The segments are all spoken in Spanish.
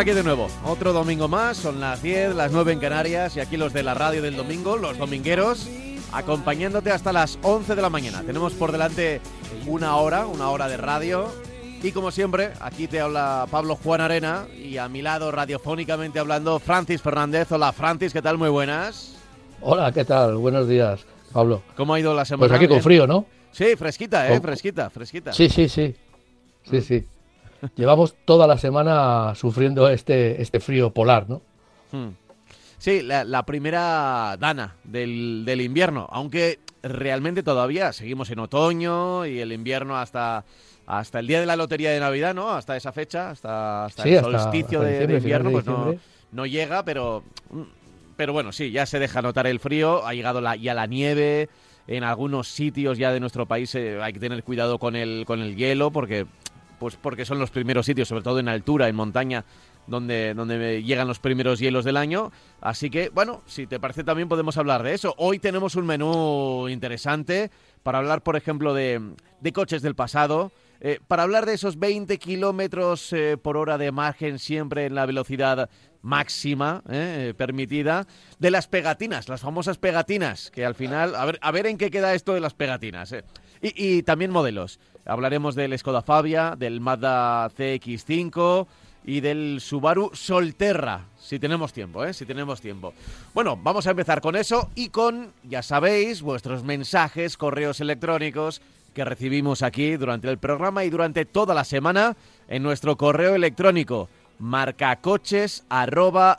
aquí de nuevo. Otro domingo más, son las 10, las 9 en Canarias y aquí los de la radio del domingo, los domingueros, acompañándote hasta las 11 de la mañana. Tenemos por delante una hora, una hora de radio. Y como siempre, aquí te habla Pablo Juan Arena y a mi lado, radiofónicamente hablando, Francis Fernández. Hola Francis, ¿qué tal? Muy buenas. Hola, ¿qué tal? Buenos días, Pablo. ¿Cómo ha ido la semana? Pues aquí con Bien. frío, ¿no? Sí, fresquita, ¿eh? Fresquita, fresquita. Sí, sí, sí. Sí, sí. Llevamos toda la semana sufriendo este, este frío polar, ¿no? Hmm. Sí, la, la primera dana del, del invierno, aunque realmente todavía seguimos en otoño y el invierno hasta, hasta el día de la lotería de Navidad, ¿no? Hasta esa fecha, hasta, hasta Sí, el hasta- solsticio hasta de, invierno, pues no, no llega, pero, pero bueno, sí, ya se deja notar el frío, ha llegado la, ya la nieve, en algunos sitios ya de nuestro país eh, hay que tener cuidado con el, con el hielo porque, pues porque son los primeros sitios, sobre todo en altura, en montaña, donde, donde llegan los primeros hielos del año. Así que, bueno, si te parece también podemos hablar de eso. Hoy tenemos un menú interesante para hablar, por ejemplo, de, de coches del pasado, eh, para hablar de esos 20 kilómetros eh, por hora de margen siempre en la velocidad máxima eh, permitida, de las pegatinas, las famosas pegatinas, que al final, a ver, a ver en qué queda esto de las pegatinas. y también modelos. Hablaremos del Skoda Fabia, del Mazda CX5 y del Subaru Solterra, si tenemos tiempo, ¿eh? Si tenemos tiempo. Bueno, vamos a empezar con eso y con, ya sabéis, vuestros mensajes, correos electrónicos que recibimos aquí durante el programa y durante toda la semana en nuestro correo electrónico marcacoches arroba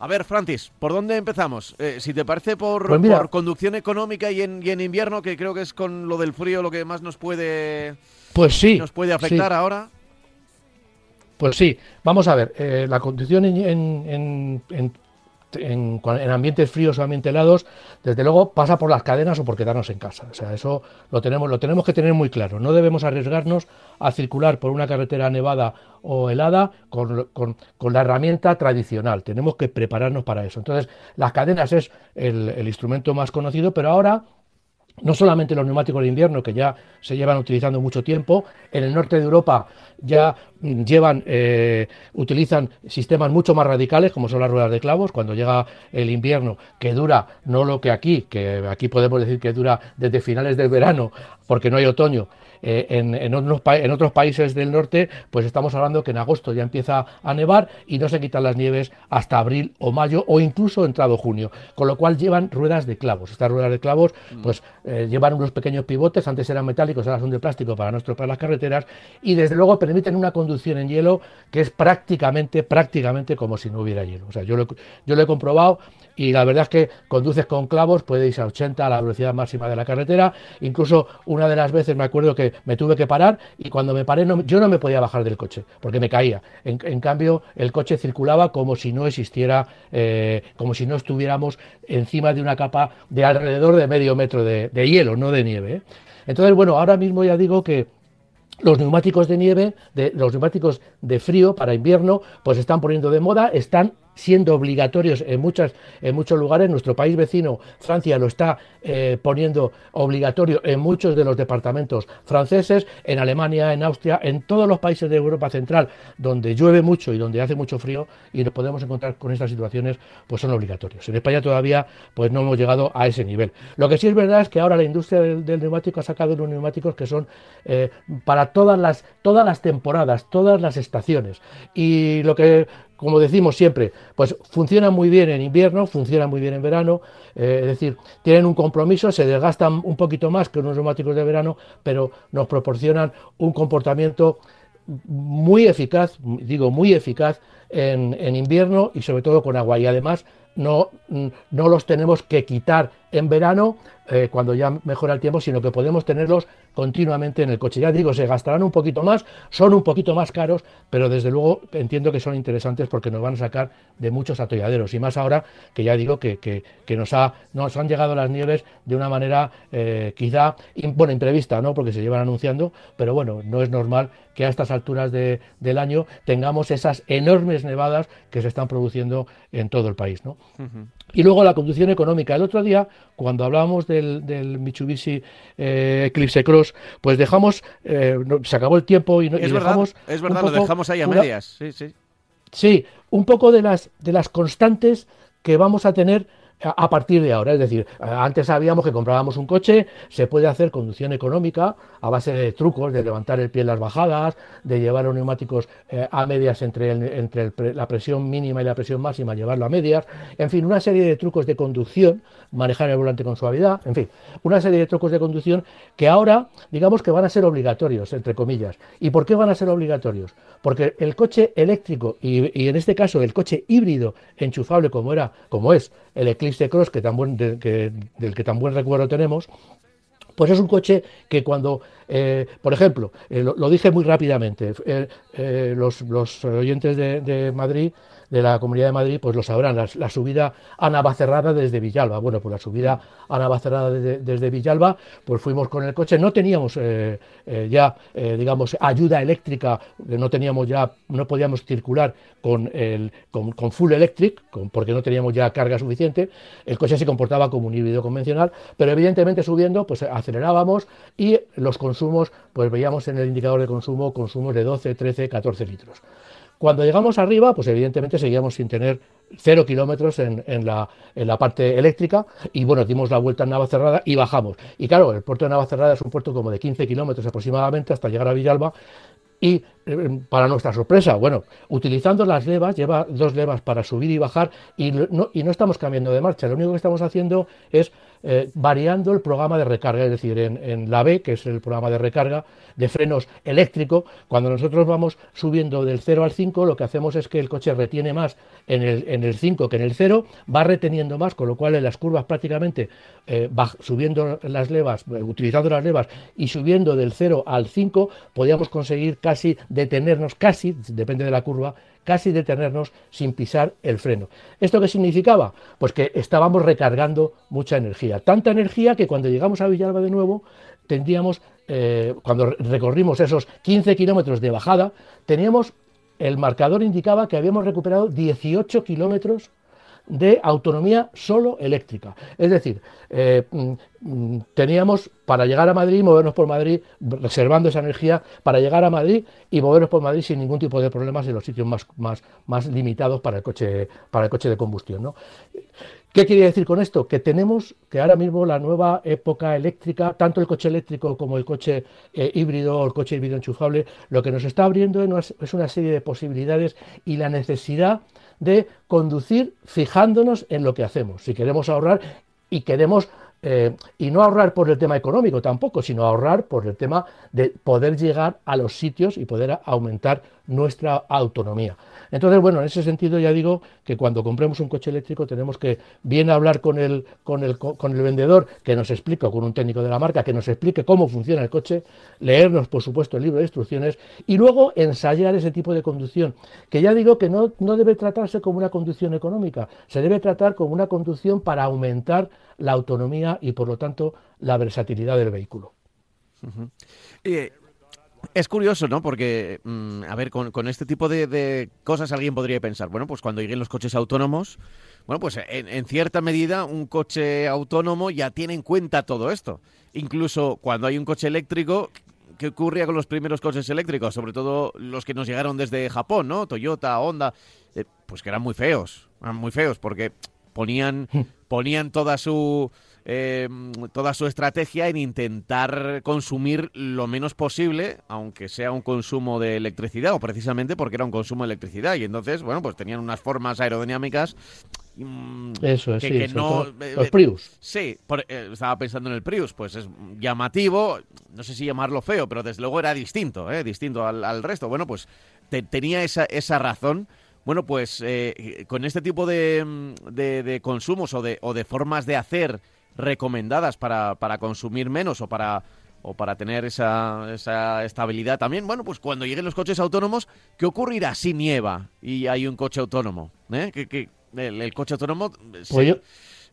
a ver, Francis, ¿por dónde empezamos? Eh, si te parece por, Pues mira. por conducción económica y en, y en invierno, que creo que es con lo del frío lo que más nos puede, Pues sí. nos puede afectar sí. ahora. Pues sí, vamos a ver, eh, la conducción en, en- en- en- en ambientes fríos o ambientes helados, desde luego pasa por las cadenas o por quedarnos en casa. O sea, eso lo tenemos, lo tenemos que tener muy claro. No debemos arriesgarnos a circular por una carretera nevada o helada con, con- con la herramienta tradicional. Tenemos que prepararnos para eso. Entonces, las cadenas es el instrumento más conocido, pero ahora no solamente los neumáticos de invierno, que ya se llevan utilizando mucho tiempo, en el norte de Europa ya mm, llevan, eh, utilizan sistemas mucho más radicales, como son las ruedas de clavos, cuando llega el invierno, que dura no lo que aquí, que aquí podemos decir que dura desde finales del verano, porque no hay otoño, eh, en, en otros, pa- en otros países del norte, pues estamos hablando que en agosto ya empieza a nevar y no se quitan las nieves hasta abril o mayo o incluso entrado junio, con lo cual llevan ruedas de clavos. Estas ruedas de clavos, pues eh, llevan unos pequeños pivotes, antes eran metálicos, ahora son de plástico para no estropear las carreteras y desde luego permiten una conducción en hielo que es prácticamente, prácticamente como si no hubiera hielo. O sea, yo lo, yo lo he comprobado y la verdad es que conduces con clavos, ir a 80 a la velocidad máxima de la carretera. Incluso una de las veces me acuerdo que me tuve que parar y cuando me paré no- yo no me podía bajar del coche porque me caía. En, cambio, el coche circulaba como si no existiera, eh, como si no estuviéramos encima de una capa de alrededor de medio metro de, hielo, no de nieve. ¿eh? Entonces, bueno, ahora mismo ya digo que los neumáticos de nieve, de, los neumáticos de frío para invierno, pues están poniendo de moda, están siendo obligatorios en, muchas, en muchos lugares. Nuestro país vecino, Francia, lo está eh, poniendo obligatorio en muchos de los departamentos franceses, en Alemania, en Austria, en todos los países de Europa Central, donde llueve mucho y donde hace mucho frío y nos podemos encontrar con estas situaciones, pues son obligatorios. En España todavía pues no hemos llegado a ese nivel. Lo que sí es verdad es que ahora la industria del, neumático ha sacado unos neumáticos que son eh, para todas las, todas las temporadas, todas las estaciones. Y lo que como decimos siempre, pues funcionan muy bien en invierno, funcionan muy bien en verano, eh, es decir, tienen un compromiso, se desgastan un poquito más que unos neumáticos de verano, pero nos proporcionan un comportamiento muy eficaz, digo muy eficaz en, en invierno y sobre todo con agua. Y además no, no los tenemos que quitar en verano eh, cuando ya mejora el tiempo, sino que podemos tenerlos continuamente en el coche. Ya digo, se gastarán un poquito más, son un poquito más caros, pero desde luego entiendo que son interesantes porque nos van a sacar de muchos atolladeros. Y más ahora que ya digo que, que, nos, ha, nos han llegado las nieves de una manera eh, quizá, bueno, imprevista, ¿no? porque se llevan anunciando, pero bueno, no es normal que a estas alturas de, del año tengamos esas enormes nevadas que se están produciendo en todo el país. ¿no? Y luego la conducción económica. El otro día, cuando hablábamos del, Mitsubishi eh, Eclipse Cross, pues dejamos, eh, se acabó el tiempo y, no, es verdad, dejamos. Es verdad, lo dejamos ahí a medias. Sí, sí. Sí, un poco de las, de las constantes que vamos a tener a partir de ahora. Es decir, antes sabíamos que comprábamos un coche, se puede hacer conducción económica a base de trucos, de levantar el pie en las bajadas, de llevar los neumáticos eh, a medias entre, entre la presión mínima y la presión máxima, llevarlo a medias. En fin, una serie de trucos de conducción, manejar el volante con suavidad, en fin, una serie de trucos de conducción que ahora, digamos que van a ser obligatorios, entre comillas. ¿Y por qué van a ser obligatorios? Porque el coche eléctrico y, y en este caso el coche híbrido enchufable como era, como es el Eclipse Cross, que tan buen, del que tan buen recuerdo tenemos, pues es un coche que cuando, eh, por ejemplo, eh, lo, dije muy rápidamente, eh, los, oyentes de Madrid de la Comunidad de Madrid, pues lo sabrán, la, subida a Navacerrada desde Villalba. Bueno, pues la subida a Navacerrada desde, desde Villalba, pues fuimos con el coche, no teníamos ya, digamos, ayuda eléctrica, no teníamos ya, no podíamos circular con, con, full electric, porque no teníamos ya carga suficiente, el coche se comportaba como un híbrido convencional, pero evidentemente subiendo, pues acelerábamos y los consumos, pues veíamos en el indicador de consumo consumos de 12, 13, 14 litros. Cuando llegamos arriba, pues evidentemente seguíamos sin tener cero kilómetros en, la, parte eléctrica y bueno, dimos la vuelta en Navacerrada y bajamos. Y claro, el puerto de Navacerrada es un puerto como de 15 kilómetros aproximadamente hasta llegar a Villalba y eh, para nuestra sorpresa, bueno, utilizando las levas, lleva dos levas para subir y bajar y no, y no estamos cambiando de marcha, lo único que estamos haciendo es eh, variando el programa de recarga, es decir, en, la B, que es el programa de recarga de frenos eléctrico, cuando nosotros vamos subiendo del 0 al 5, lo que hacemos es que el coche retiene más en el, en el 5 que en el 0, va reteniendo más, con lo cual en las curvas prácticamente eh, subiendo las levas, eh, utilizando las levas y subiendo del 0 al 5, podíamos conseguir casi detenernos, casi, depende de la curva, casi detenernos sin pisar el freno. ¿Esto qué significaba? Pues que estábamos recargando mucha energía, tanta energía que cuando llegamos a Villalba de nuevo, tendríamos, eh, cuando recorrimos esos 15 kilómetros de bajada, teníamos, el marcador indicaba que habíamos recuperado 18 kilómetros de autonomía solo eléctrica. Es decir, eh, mm, mm, teníamos para llegar a Madrid, movernos por Madrid, reservando esa energía para llegar a Madrid y movernos por Madrid sin ningún tipo de problemas en los sitios más, más, más limitados para el coche, para el coche de combustión. ¿no? ¿Qué quiere decir con esto? Que tenemos que ahora mismo la nueva época eléctrica, tanto el coche eléctrico como el coche eh, híbrido o el coche híbrido enchufable, lo que nos está abriendo es una serie de posibilidades y la necesidad de conducir fijándonos en lo que hacemos. Si queremos ahorrar y queremos eh, y no ahorrar por el tema económico tampoco, sino ahorrar por el tema de poder llegar a los sitios y poder aumentar nuestra autonomía. Entonces, bueno, en ese sentido ya digo que cuando compremos un coche eléctrico tenemos que bien hablar con el, con el, con el vendedor que nos explique, o con un técnico de la marca que nos explique cómo funciona el coche, leernos, por supuesto, el libro de instrucciones y luego ensayar ese tipo de conducción, que ya digo que no, no debe tratarse como una conducción económica, se debe tratar como una conducción para aumentar la autonomía y, por lo tanto, la versatilidad del vehículo. Es curioso, ¿no? Porque, mm, a ver, con, este tipo de, cosas alguien podría pensar, bueno, pues cuando lleguen los coches autónomos, bueno, pues en, cierta medida un coche autónomo ya tiene en cuenta todo esto. Incluso cuando hay un coche eléctrico, ¿qué ocurría con los primeros coches eléctricos? Sobre todo los que nos llegaron desde Japón, ¿no? Toyota, Honda, eh, pues que eran muy feos, eran muy feos porque ponían, ponían toda su eh, toda su estrategia en intentar consumir lo menos posible, aunque sea un consumo de electricidad, o precisamente porque era un consumo de electricidad. Y entonces, bueno, pues tenían unas formas aerodinámicas mm, eso es, que, sí, no, los Prius. Sí, estaba pensando en el Prius, pues es llamativo, no sé si llamarlo feo, pero desde luego era distinto, ¿eh? distinto al, resto. Bueno, pues tenía esa, esa razón bueno, pues eh, con este tipo de, de, consumos o de, o de formas de hacer recomendadas para, para consumir menos o para o para tener esa, esa, estabilidad también. Bueno, pues cuando lleguen los coches autónomos, ¿qué ocurrirá si nieva y hay un coche autónomo? ¿Eh? ¿Que, el, coche autónomo... Pues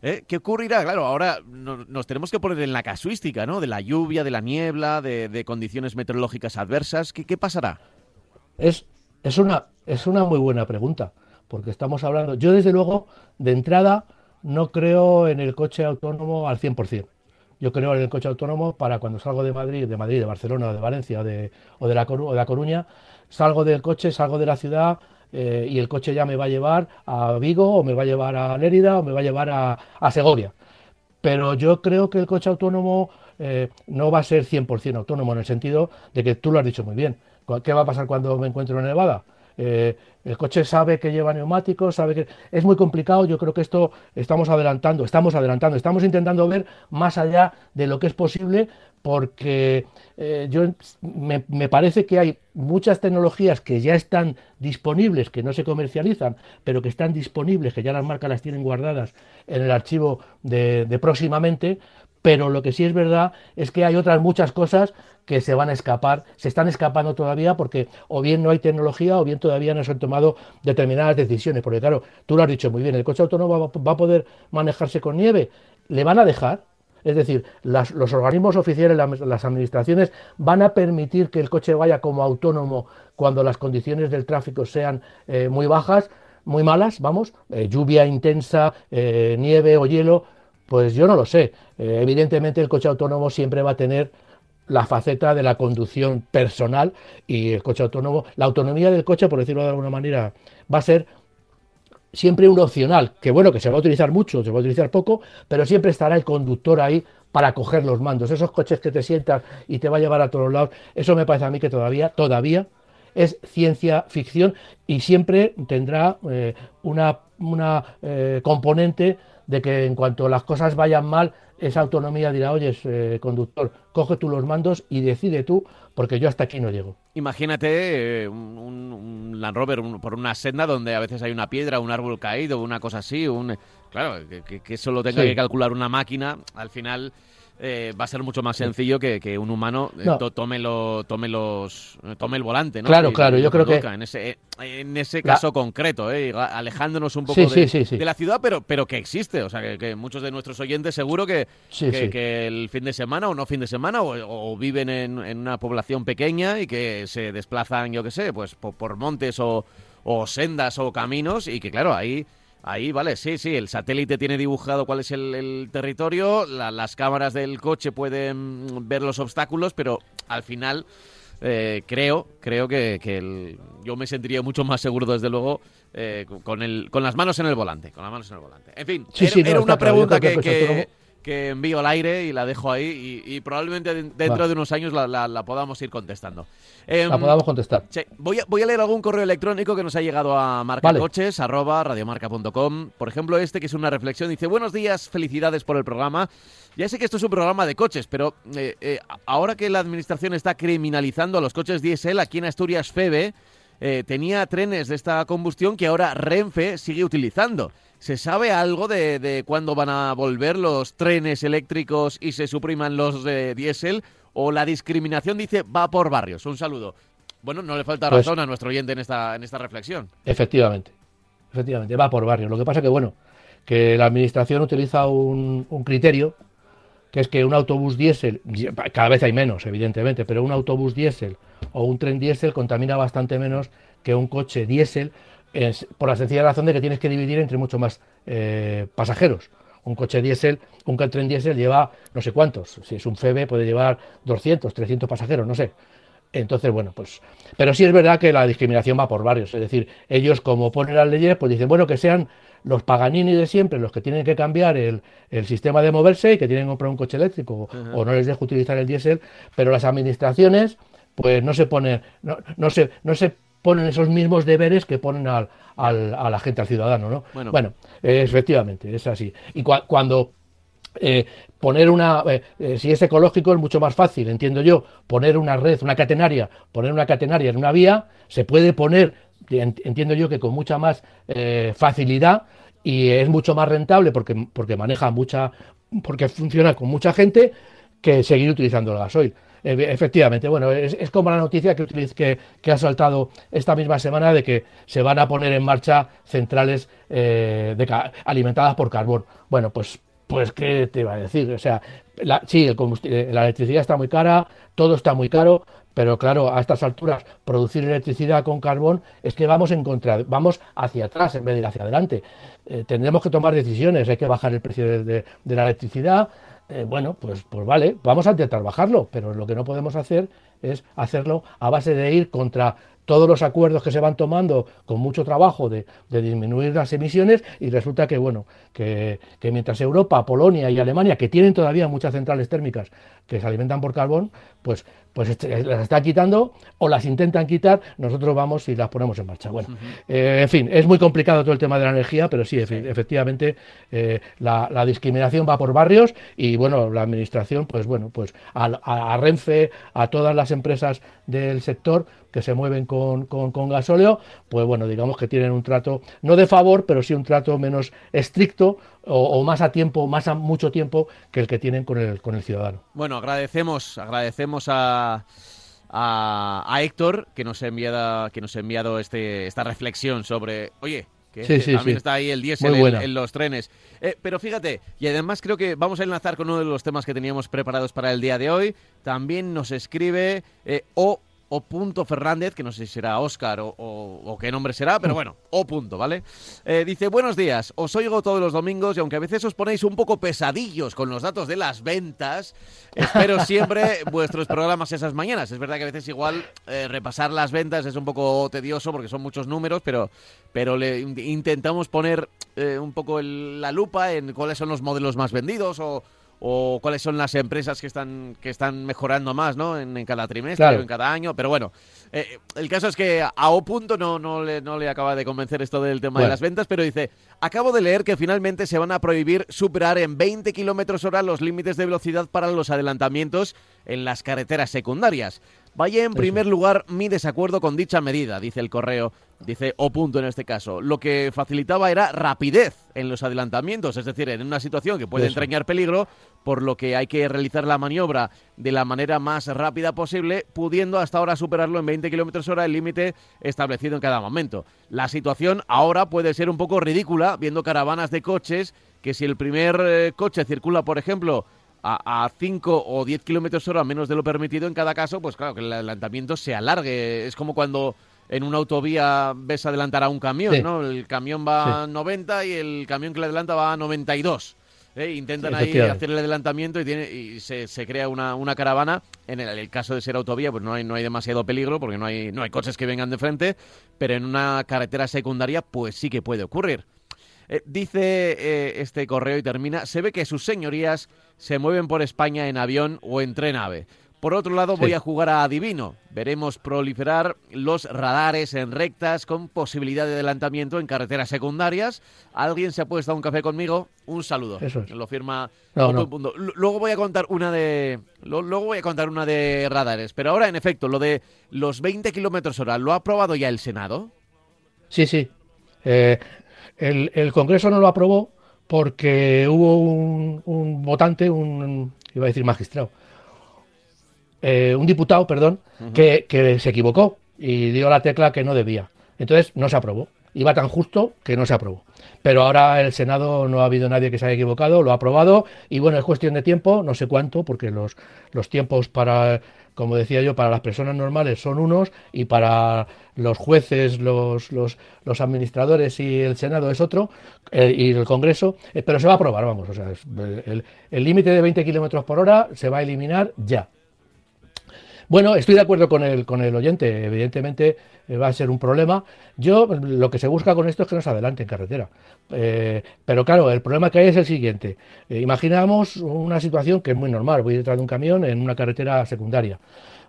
¿Eh? ¿Qué ocurrirá? Claro, ahora nos, tenemos que poner en la casuística, ¿no? De la lluvia, de la niebla, de, de condiciones meteorológicas adversas. ¿Qué, qué pasará? Es es una, es una muy buena pregunta, porque estamos hablando, yo desde luego, de entrada, no creo en el coche autónomo al 100%. Yo creo en el coche autónomo para cuando salgo de Madrid, de Madrid, de Barcelona, de Valencia o de, o de, la, o de la Coruña, salgo del coche, salgo de la ciudad eh, y el coche ya me va a llevar a Vigo o me va a llevar a Lérida o me va a llevar a, a Segovia. Pero yo creo que el coche autónomo eh, no va a ser 100% autónomo en el sentido de que tú lo has dicho muy bien. ¿Qué va a pasar cuando me encuentro en Nevada? Eh, el coche sabe que lleva neumáticos, sabe que es muy complicado. Yo creo que esto estamos adelantando, estamos adelantando, estamos intentando ver más allá de lo que es posible, porque eh, yo me, parece que hay muchas tecnologías que ya están disponibles, que no se comercializan, pero que están disponibles, que ya las marcas las tienen guardadas en el archivo de próximamente. Pero lo que sí es verdad es que hay otras muchas cosas que se van a escapar, se están escapando todavía porque o bien no hay tecnología o bien todavía no se han tomado determinadas decisiones. Porque claro, tú lo has dicho muy bien, el coche autónomo va, a poder manejarse con nieve, le van a dejar. Es decir, los organismos oficiales, las administraciones van a permitir que el coche vaya como autónomo cuando las condiciones del tráfico sean eh, muy bajas, muy malas, vamos, eh, lluvia intensa, eh, nieve o hielo, pues yo no lo sé. evidentemente el coche autónomo siempre va a tener la faceta de la conducción personal y el coche autónomo. La autonomía del coche, por decirlo de alguna manera, va a ser siempre un opcional, que bueno, que se va a utilizar mucho, se va a utilizar poco, pero siempre estará el conductor ahí para coger los mandos. Esos coches que te sientas y te va a llevar a todos lados, eso me parece a mí que todavía, todavía es ciencia ficción y siempre tendrá eh, una, una eh, componente de que en cuanto las cosas vayan mal, esa autonomía dirá, oye, eh, conductor, coge tú los mandos y decide tú, porque yo hasta aquí no llego. Imagínate eh, un, Land Rover por una senda donde a veces hay una piedra, un árbol caído, una cosa así, un claro, que, que, eso lo tenga que calcular una máquina, al final eh, va a ser mucho más sencillo que, un humano eh, tome, tome, los, tome el volante, ¿no? Claro, claro, yo creo que... En ese, en ese caso concreto, ¿eh? alejándonos un poco de, la ciudad, pero, pero que existe. O sea, que, muchos de nuestros oyentes seguro que, que, el fin de semana o no fin de semana o, viven en, una población pequeña y que se desplazan, yo qué sé, pues por, montes o, o sendas o caminos y que, claro, ahí Ahí, vale, sí, sí, el satélite tiene dibujado cuál es el, territorio, las cámaras del coche pueden ver los obstáculos, pero al final eh, creo, creo que, yo me sentiría mucho más seguro, desde luego, eh, con, el, con las manos en el volante, con las manos en el volante. En fin, era, una pregunta que que envío al aire y la dejo ahí y, probablemente dentro de unos años la, podamos ir contestando. Em, la podamos contestar. voy, a, voy, a, leer algún correo electrónico que nos ha llegado a marcacoches, arroba radiomarca.com. Por ejemplo, este que es una reflexión. Dice, buenos días, felicidades por el programa. Ya sé que esto es un programa de coches, pero eh, eh, ahora que la administración está criminalizando a los coches diésel, aquí en Asturias FEBE eh, tenía trenes de esta combustión que ahora Renfe sigue utilizando. ¿Se sabe algo de, cuándo van a volver los trenes eléctricos y se supriman los de diésel? ¿O la discriminación dice va por barrios? Un saludo. Bueno, no le falta pues razón a nuestro oyente en esta, en esta reflexión. Efectivamente, efectivamente, va por barrios. Lo que pasa que, bueno, que la administración utiliza un, criterio que es que un autobús diésel, cada vez hay menos, evidentemente, pero un autobús diésel o un tren diésel contamina bastante menos que un coche diésel por la sencilla razón de que tienes que dividir entre mucho más eh, pasajeros. Un coche diésel, un tren diésel lleva no sé cuántos. Si es un FEBE puede llevar 200, 300 pasajeros, no sé. Entonces, bueno, pues. Pero sí es verdad que la discriminación va por barrios. Es decir, ellos, como ponen las leyes, pues dicen, bueno, que sean los Paganini de siempre los que tienen que cambiar el, sistema de moverse y que tienen que comprar un coche eléctrico o no les deja utilizar el diésel, pero las administraciones, pues no se ponen, no, no se, no se ponen esos mismos deberes que ponen al, al, a la gente, al ciudadano, ¿no? Bueno, efectivamente, es así. Y cuando eh, poner una, eh, eh, si es ecológico es mucho más fácil, entiendo yo, poner una red, una catenaria, poner una catenaria en una vía, se puede poner, entiendo yo que con mucha más facilidad y es mucho más rentable porque, porque maneja mucha, porque funciona con mucha gente que seguir utilizando el gasoil. Efectivamente, bueno, es, como la noticia que, que, que, ha saltado esta misma semana de que se van a poner en marcha centrales alimentadas por carbón. Bueno, pues pues, ¿qué te iba a decir? O sea, sí, el la electricidad está muy cara, todo está muy caro, pero claro, a estas alturas, producir electricidad con carbón es que vamos en contra, vamos hacia atrás en vez de ir hacia adelante. Eh, tendremos que tomar decisiones, hay que bajar el precio de, la electricidad. Eh, bueno, pues, pues vale, vamos a intentar bajarlo, pero lo que no podemos hacer es hacerlo a base de ir contra todos los acuerdos que se van tomando con mucho trabajo de, disminuir las emisiones y resulta que, bueno, que, mientras Europa, Polonia y Alemania, que tienen todavía muchas centrales térmicas que se alimentan por carbón, pues, pues este, las están quitando o las intentan quitar, nosotros vamos y las ponemos en marcha. Bueno, eh, en fin, es muy complicado todo el tema de la energía, pero sí, efectivamente, eh, la, discriminación va por barrios y, bueno, la administración, pues bueno, pues a Renfe, a todas las empresas del sector, que se mueven con, con, gasóleo, pues bueno, digamos que tienen un trato, no de favor, pero sí un trato menos estricto o, más a tiempo, más a mucho tiempo que el que tienen con el, con el ciudadano. Bueno, agradecemos, agradecemos a, a, Héctor que nos ha enviado, que nos ha enviado este, esta reflexión sobre, oye, que también está ahí el diésel en, los trenes. Eh, pero fíjate, y además creo que vamos a enlazar con uno de los temas que teníamos preparados para el día de hoy. También nos escribe eh, O o. Fernández, que no sé si será Oscar o, qué nombre será, pero bueno, O. Punto, ¿vale? Eh, dice, buenos días, os oigo todos los domingos y aunque a veces os ponéis un poco pesadillos con los datos de las ventas, espero siempre vuestros programas esas mañanas. Es verdad que a veces igual eh, repasar las ventas es un poco tedioso porque son muchos números, pero, pero le intentamos poner eh, un poco la lupa en cuáles son los modelos más vendidos o o cuáles son las empresas que están que están mejorando más ¿no? en, cada trimestre o en cada año. Pero bueno, eh, el caso es que a O punto no, no, le, no le acaba de convencer esto del tema de las ventas, pero dice, acabo de leer que finalmente se van a prohibir superar en 20 kilómetros hora los límites de velocidad para los adelantamientos en las carreteras secundarias. Vaya en primer lugar mi desacuerdo con dicha medida, dice el correo, dice O punto en este caso. Lo que facilitaba era rapidez en los adelantamientos, es decir, en una situación que puede entrañar peligro, por lo que hay que realizar la maniobra de la manera más rápida posible, pudiendo hasta ahora superarlo en 20 kilómetros hora, el límite establecido en cada momento. La situación ahora puede ser un poco ridícula, viendo caravanas de coches que si el primer eh, coche circula, por ejemplo, a 5 o 10 kilómetros hora menos de lo permitido en cada caso, pues claro, que el adelantamiento se alargue. Es como cuando en una autovía ves adelantar a un camión, ¿no? El camión va a 90 y el camión que le adelanta va a 92. ¿eh? Intentan ahí hacer el adelantamiento y, tiene, y se, se crea una, una, caravana. En el, caso de ser autovía, pues no hay, no hay demasiado peligro porque no hay, no hay coches que vengan de frente, pero en una carretera secundaria, pues sí que puede ocurrir. Eh, dice eh, este correo y termina, se ve que sus señorías se mueven por España en avión o en tren ave. Por otro lado, voy a jugar a adivino. Veremos proliferar los radares en rectas con posibilidad de adelantamiento en carreteras secundarias. ¿Alguien se ha puesto a un café conmigo? Un saludo. Eso Lo firma. Luego voy a contar una de. Luego voy a contar una de radares. Pero ahora, en efecto, lo de los 20 kilómetros hora, ¿lo ha aprobado ya el Senado? Sí, sí. Eh, el, Congreso no lo aprobó porque hubo un, votante, un, iba a decir magistrado, eh, un diputado, perdón, que, se equivocó y dio la tecla que no debía. Entonces no se aprobó. Iba tan justo que no se aprobó. Pero ahora el Senado no ha habido nadie que se haya equivocado, lo ha aprobado y bueno, es cuestión de tiempo, no sé cuánto, porque los, los tiempos para como decía yo, para las personas normales son unos y para los jueces, los, los, los administradores y el Senado es otro, eh, y el Congreso, eh, pero se va a aprobar, vamos, o sea, el límite de 20 kilómetros por hora se va a eliminar ya. Bueno, estoy de acuerdo con el, con el oyente. Evidentemente eh, va a ser un problema. Yo lo que se busca con esto es que nos adelante en carretera. Eh, pero claro, el problema que hay es el siguiente. Eh, imaginamos una situación que es muy normal. Voy detrás de un camión en una carretera secundaria.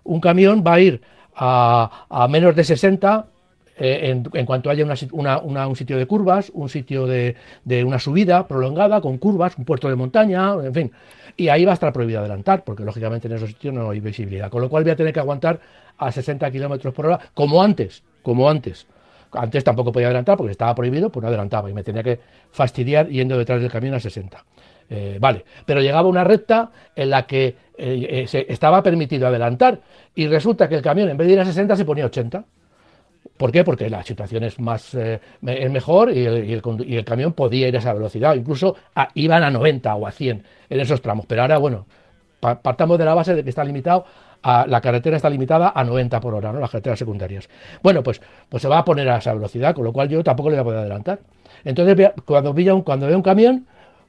Un camión va a ir a, a menos de 60 en, cuanto haya un sitio de curvas, un sitio de, una subida prolongada con curvas, un puerto de montaña, en fin y ahí va a estar prohibido adelantar, porque lógicamente en esos sitios no hay visibilidad. Con lo cual voy a tener que aguantar a 60 kilómetros por hora, como antes, como antes. Antes tampoco podía adelantar porque estaba prohibido, pues no adelantaba y me tenía que fastidiar yendo detrás del camión a 60. Eh, vale, pero llegaba una recta en la que eh, eh, estaba permitido adelantar y resulta que el camión en vez de ir a 60 se ponía a 80. ¿Por qué? Porque la situación es más es mejor y el, camión podía ir a esa velocidad, incluso iban a 90 o a 100 en esos tramos. Pero ahora, bueno, partamos de la base de que está limitado a, la carretera está limitada a 90 por hora, ¿no? Las carreteras secundarias. Bueno, pues, pues se va a poner a esa velocidad, con lo cual yo tampoco le voy a poder adelantar. Entonces, cuando, un, cuando veo un camión,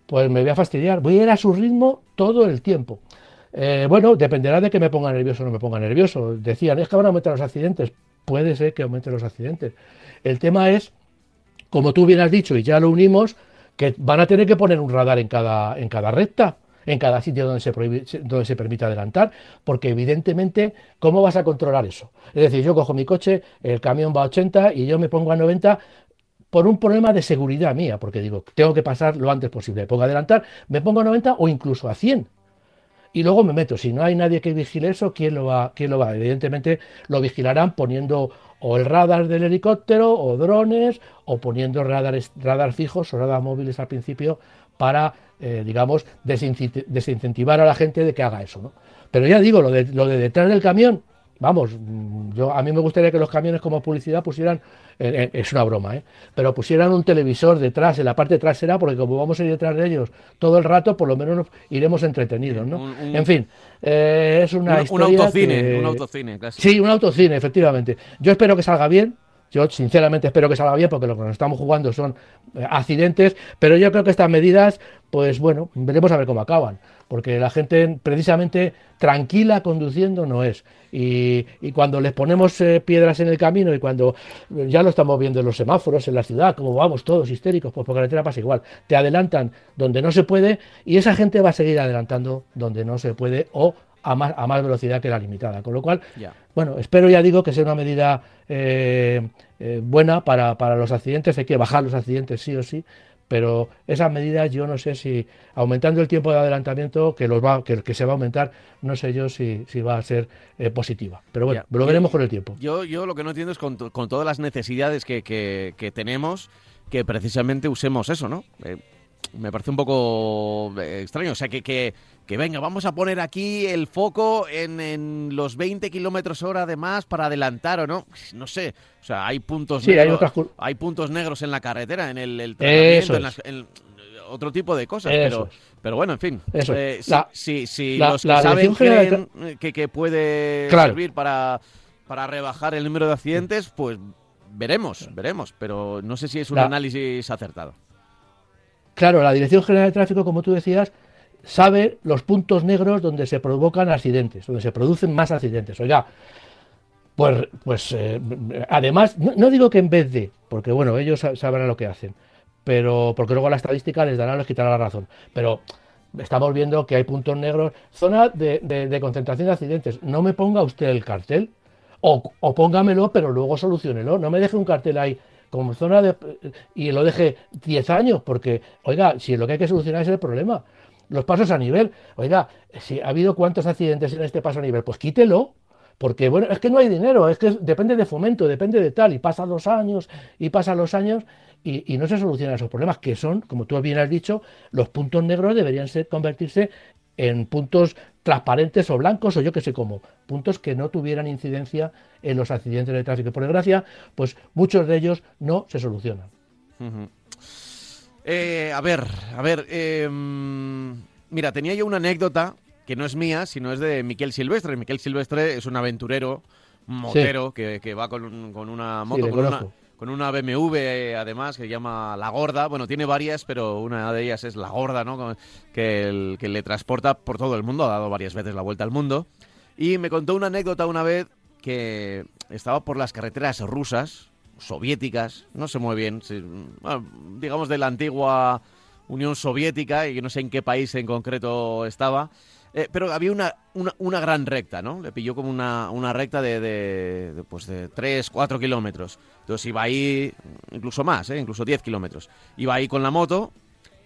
pues me voy a fastidiar. Voy a ir a su ritmo todo el tiempo. Eh, bueno, dependerá de que me ponga nervioso o no me ponga nervioso. Decían, es que van a aumentar los accidentes. Puede ser que aumenten los accidentes. El tema es, como tú bien has dicho, y ya lo unimos, que van a tener que poner un radar en cada, en cada recta, en cada sitio donde se, donde se permite adelantar, porque evidentemente, ¿cómo vas a controlar eso? Es decir, yo cojo mi coche, el camión va a 80 y yo me pongo a 90 por un problema de seguridad mía, porque digo, tengo que pasar lo antes posible. Me pongo a adelantar, me pongo a 90 o incluso a 100. Y luego me meto. Si no hay nadie que vigile eso, ¿quién lo va? ¿Quién lo va? Evidentemente lo vigilarán poniendo o el radar del helicóptero o drones o poniendo radares, radar fijos o radar móviles al principio para, eh, digamos, desincentivar a la gente de que haga eso. ¿no? Pero ya digo, lo de, lo de detrás del camión, vamos, yo a mí me gustaría que los camiones como publicidad pusieran, eh, eh, es una broma, ¿eh? pero pusieran un televisor detrás, en la parte trasera, porque como vamos a ir detrás de ellos todo el rato, por lo menos nos iremos entretenidos, ¿no? en fin, es una un, un autocine, un autocine, casi. Sí, un autocine, efectivamente. Yo espero que salga bien, yo sinceramente espero que salga bien porque lo que nos estamos jugando son accidentes, pero yo creo que estas medidas, pues bueno, veremos a ver cómo acaban porque la gente precisamente tranquila conduciendo no es. Y, cuando les ponemos eh, piedras en el camino y cuando ya lo estamos viendo en los semáforos, en la ciudad, como vamos todos histéricos, pues por carretera pasa igual, te adelantan donde no se puede y esa gente va a seguir adelantando donde no se puede o a más, a más velocidad que la limitada. Con lo cual, bueno, espero ya digo que sea una medida eh, eh, buena para, para los accidentes, hay que bajar los accidentes sí o sí, pero esas medidas yo no sé si aumentando el tiempo de adelantamiento que los va que, que se va a aumentar no sé yo si, si va a ser eh, positiva. Pero bueno lo veremos con el tiempo. yo yo lo que no entiendo es con, con todas las necesidades que, que, que, tenemos que precisamente usemos eso no eh, me parece un poco eh, extraño o sea que, que que venga, vamos a poner aquí el foco en, los 20 kilómetros hora de más para adelantar o no. No sé, o sea, hay puntos negros. Hay, puntos negros en la carretera, en el, el en, otro tipo de cosas, pero, pero bueno, en fin. Eh, si, si, los que saben creen que, puede servir para, para rebajar el número de accidentes, pues veremos, veremos, pero no sé si es un análisis acertado. Claro, la Dirección General de Tráfico, como tú decías, sabe los puntos negros donde se provocan accidentes, donde se producen más accidentes. Oiga, pues, pues eh, además, no, digo que en vez de, porque bueno, ellos sabrán lo que hacen, pero porque luego la estadística les dará, les quitará la razón. Pero estamos viendo que hay puntos negros, zona de, concentración de accidentes. No me ponga usted el cartel, o, o póngamelo, pero luego solucionelo. No me deje un cartel ahí como zona de y lo deje 10 años, porque, oiga, si lo que hay que solucionar es el problema los pasos a nivel. Oiga, si ha habido cuántos accidentes en este paso a nivel, pues quítelo. Porque, bueno, es que no hay dinero, es que depende de fomento, depende de tal, y pasan los años, y pasan los años, y, no se solucionan esos problemas, que son, como tú bien has dicho, los puntos negros deberían ser, convertirse en puntos transparentes o blancos, o yo que sé cómo, puntos que no tuvieran incidencia en los accidentes de tráfico. Por desgracia, pues muchos de ellos no se solucionan. Eh, a ver, a ver. Em, mira, tenía yo una anécdota que no es mía, sino es de Miquel Silvestre. Miquel Silvestre es un aventurero, motero, que, va con, una moto, con, una, BMW además, que se llama La Gorda. Bueno, tiene varias, pero una de ellas es La Gorda, ¿no? Que, que le transporta por todo el mundo, ha dado varias veces la vuelta al mundo. Y me contó una anécdota una vez que estaba por las carreteras rusas, soviéticas, no sé muy bien, digamos de la antigua Unión Soviética, y no sé en qué país en concreto estaba, eh, pero había una, una, gran recta, ¿no? Le pilló como una, una recta de, de, pues de 3, 4 kilómetros. Entonces iba ahí, incluso más, ¿eh? incluso 10 kilómetros. Iba ahí con la moto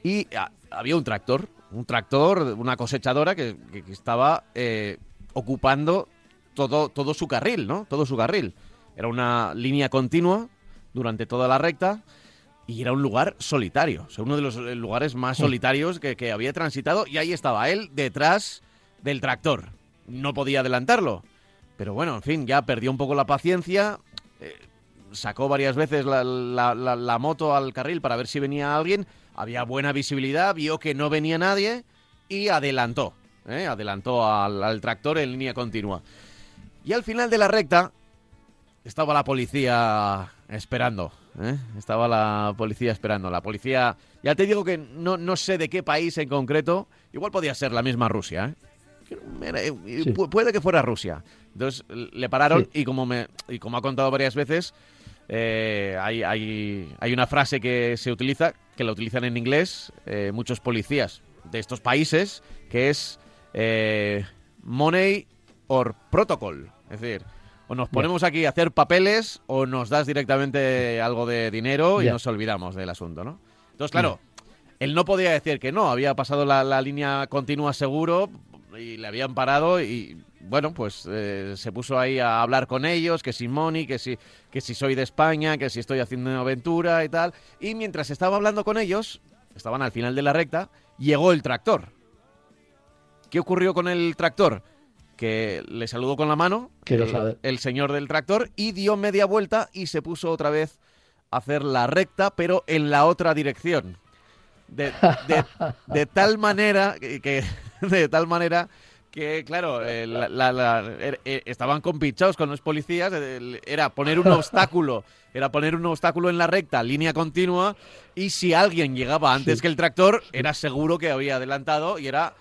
y había un tractor, un tractor, una cosechadora que, estaba eh, ocupando todo, todo su carril, ¿no? Todo su carril. Era una línea continua durante toda la recta y era un lugar solitario, o uno de los eh, lugares más solitarios que, había transitado y ahí estaba él detrás del tractor. No podía adelantarlo, pero bueno, en fin, ya perdió un poco la paciencia, eh, sacó varias veces la, moto al carril para ver si venía alguien, había buena visibilidad, vio que no venía nadie y adelantó, ¿eh? adelantó al tractor en línea continua. Y al final de la recta estaba la policía esperando ¿eh? Estaba la policía esperando. La policía, ya te digo que no, no sé de qué país en concreto, igual podía ser la misma Rusia. ¿eh? eh puede que fuera Rusia. Entonces le pararon y como me y como ha contado varias veces, eh, hay, hay, hay, una frase que se utiliza, que la utilizan en inglés muchos policías de estos países, que es money or protocol. Es decir, o nos ponemos aquí a hacer papeles o nos das directamente algo de dinero y nos olvidamos del asunto, ¿no? Entonces, claro, él no podía decir que no, había pasado la, línea continua seguro y le habían parado y, bueno, pues eh, se puso ahí a hablar con ellos, que si Moni, que si, que si soy de España, que si estoy haciendo una aventura y tal. Y mientras estaba hablando con ellos, estaban al final de la recta, llegó el tractor. ¿Qué ocurrió con el tractor? Que le saludó con la mano, el, señor del tractor, y dio media vuelta y se puso otra vez a hacer la recta, pero en la otra dirección. De, tal manera que, de tal manera que claro eh, er, eh, estaban compinchados con los policías era poner un obstáculo era poner un obstáculo en la recta línea continua y si alguien llegaba antes que el tractor era seguro que había adelantado y era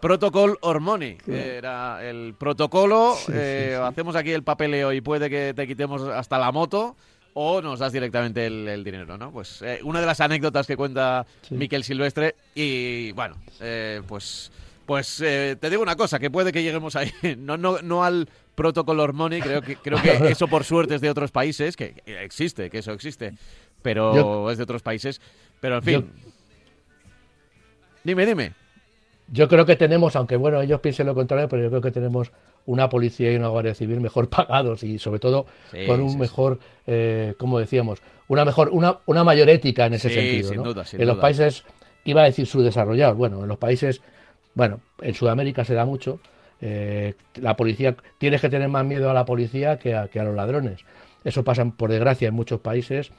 Protocol Hormone, era el protocolo. Eh, hacemos aquí el papeleo y puede que te quitemos hasta la moto o nos das directamente el, dinero, ¿no? Pues eh, una de las anécdotas que cuenta Miquel Silvestre y bueno, eh, pues pues te digo una cosa, que puede que lleguemos ahí, no, no, no al protocolo Hormone, creo que, creo que eso por suerte es de otros países, que existe, que eso existe, pero es de otros países, pero en fin. Dime, dime. Yo creo que tenemos, aunque bueno, ellos piensen lo contrario, pero yo creo que tenemos una policía y una guardia civil mejor pagados y sobre todo con un mejor, eh, como decíamos, una mejor, una, una mayor ética en ese sentido. en los países, iba a decir subdesarrollados, bueno, en los países, bueno, en Sudamérica se da mucho. Eh, la policía, tienes que tener más miedo a la policía que a, que a los ladrones. Eso pasa, por desgracia, en muchos países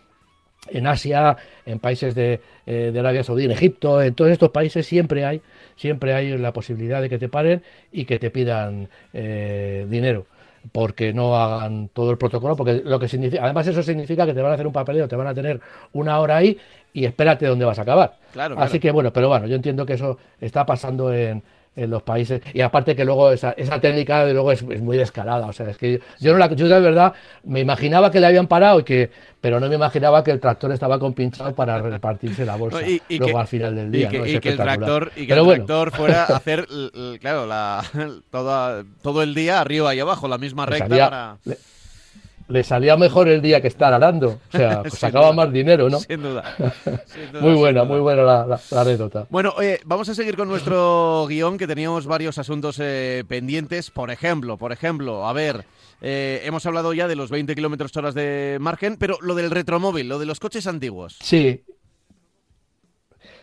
en Asia, en países de, eh, de, Arabia Saudí, en Egipto, en todos estos países siempre hay siempre hay la posibilidad de que te paren y que te pidan eh, dinero porque no hagan todo el protocolo, porque lo que significa, además eso significa que te van a hacer un papeleo, te van a tener una hora ahí y espérate dónde vas a acabar. Así que bueno, pero bueno, yo entiendo que eso está pasando en, en los países. Y aparte que luego esa, esa técnica de luego es, muy descarada. O sea, es que yo, no la, yo de verdad me imaginaba que le habían parado y que, pero no me imaginaba que el tractor estaba compinchado para repartirse la bolsa y, luego al final del día. Y que, el tractor, y que el tractor fuera a hacer, claro, la, toda, todo el día arriba y abajo, la misma recta para le salía mejor el día que estar arando. O sea, pues sacaba más dinero, ¿no? Sin duda. muy buena, muy buena la, anécdota. Bueno, vamos a seguir con nuestro guion, que teníamos varios asuntos eh, pendientes. Por ejemplo, por ejemplo, a ver, eh, hemos hablado ya de los 20 kilómetros horas de margen, pero lo del retromóvil, lo de los coches antiguos. Sí.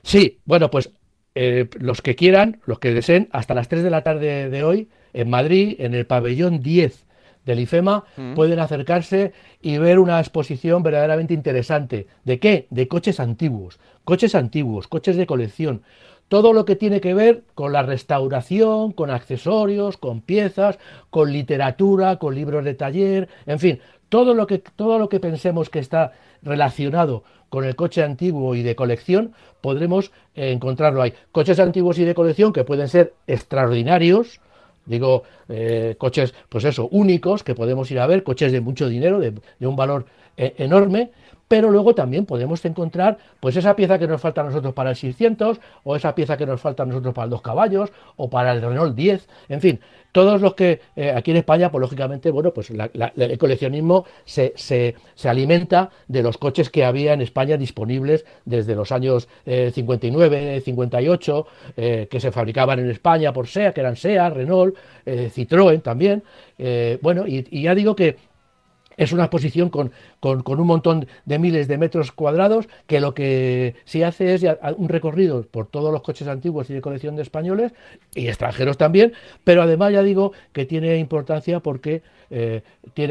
Sí, bueno, pues eh, los que quieran, los que deseen, hasta las 3 de la tarde de hoy, en Madrid, en el pabellón 10 del IFEMA, mm. pueden acercarse y ver una exposición verdaderamente interesante. ¿De qué? De coches antiguos, coches antiguos, coches de colección. Todo lo que tiene que ver con la restauración, con accesorios, con piezas, con literatura, con libros de taller, en fin, todo lo que, todo lo que pensemos que está relacionado con el coche antiguo y de colección, podremos encontrarlo ahí. Coches antiguos y de colección que pueden ser extraordinarios, Digo, eh, coches, pues eso, únicos que podemos ir a ver, coches de mucho dinero, de, un valor eh, enorme, pero luego también podemos encontrar pues esa pieza que nos falta a nosotros para el 600 o esa pieza que nos falta a nosotros para el 2 caballos o para el Renault 10, en fin, todos los que eh, aquí en España, pues lógicamente, bueno, pues el coleccionismo se, se, se, alimenta de los coches que había en España disponibles desde los años 59, 58, eh, que se fabricaban en España por SEA, que eran SEA, Renault, eh, Citroën también, bueno, y ya digo que es una exposición con, un montón de miles de metros cuadrados que lo que sí hace es un recorrido por todos los coches antiguos y de colección de españoles y extranjeros también, pero además ya digo que tiene importancia porque eh,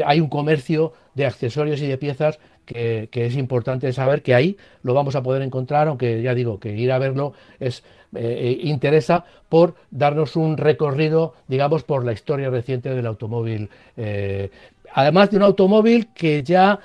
hay un comercio de accesorios y de piezas que, es importante saber que ahí lo vamos a poder encontrar, aunque ya digo que ir a verlo es eh, interesa por darnos un recorrido, digamos, por la historia reciente del automóvil eh, además de un automóvil que ya,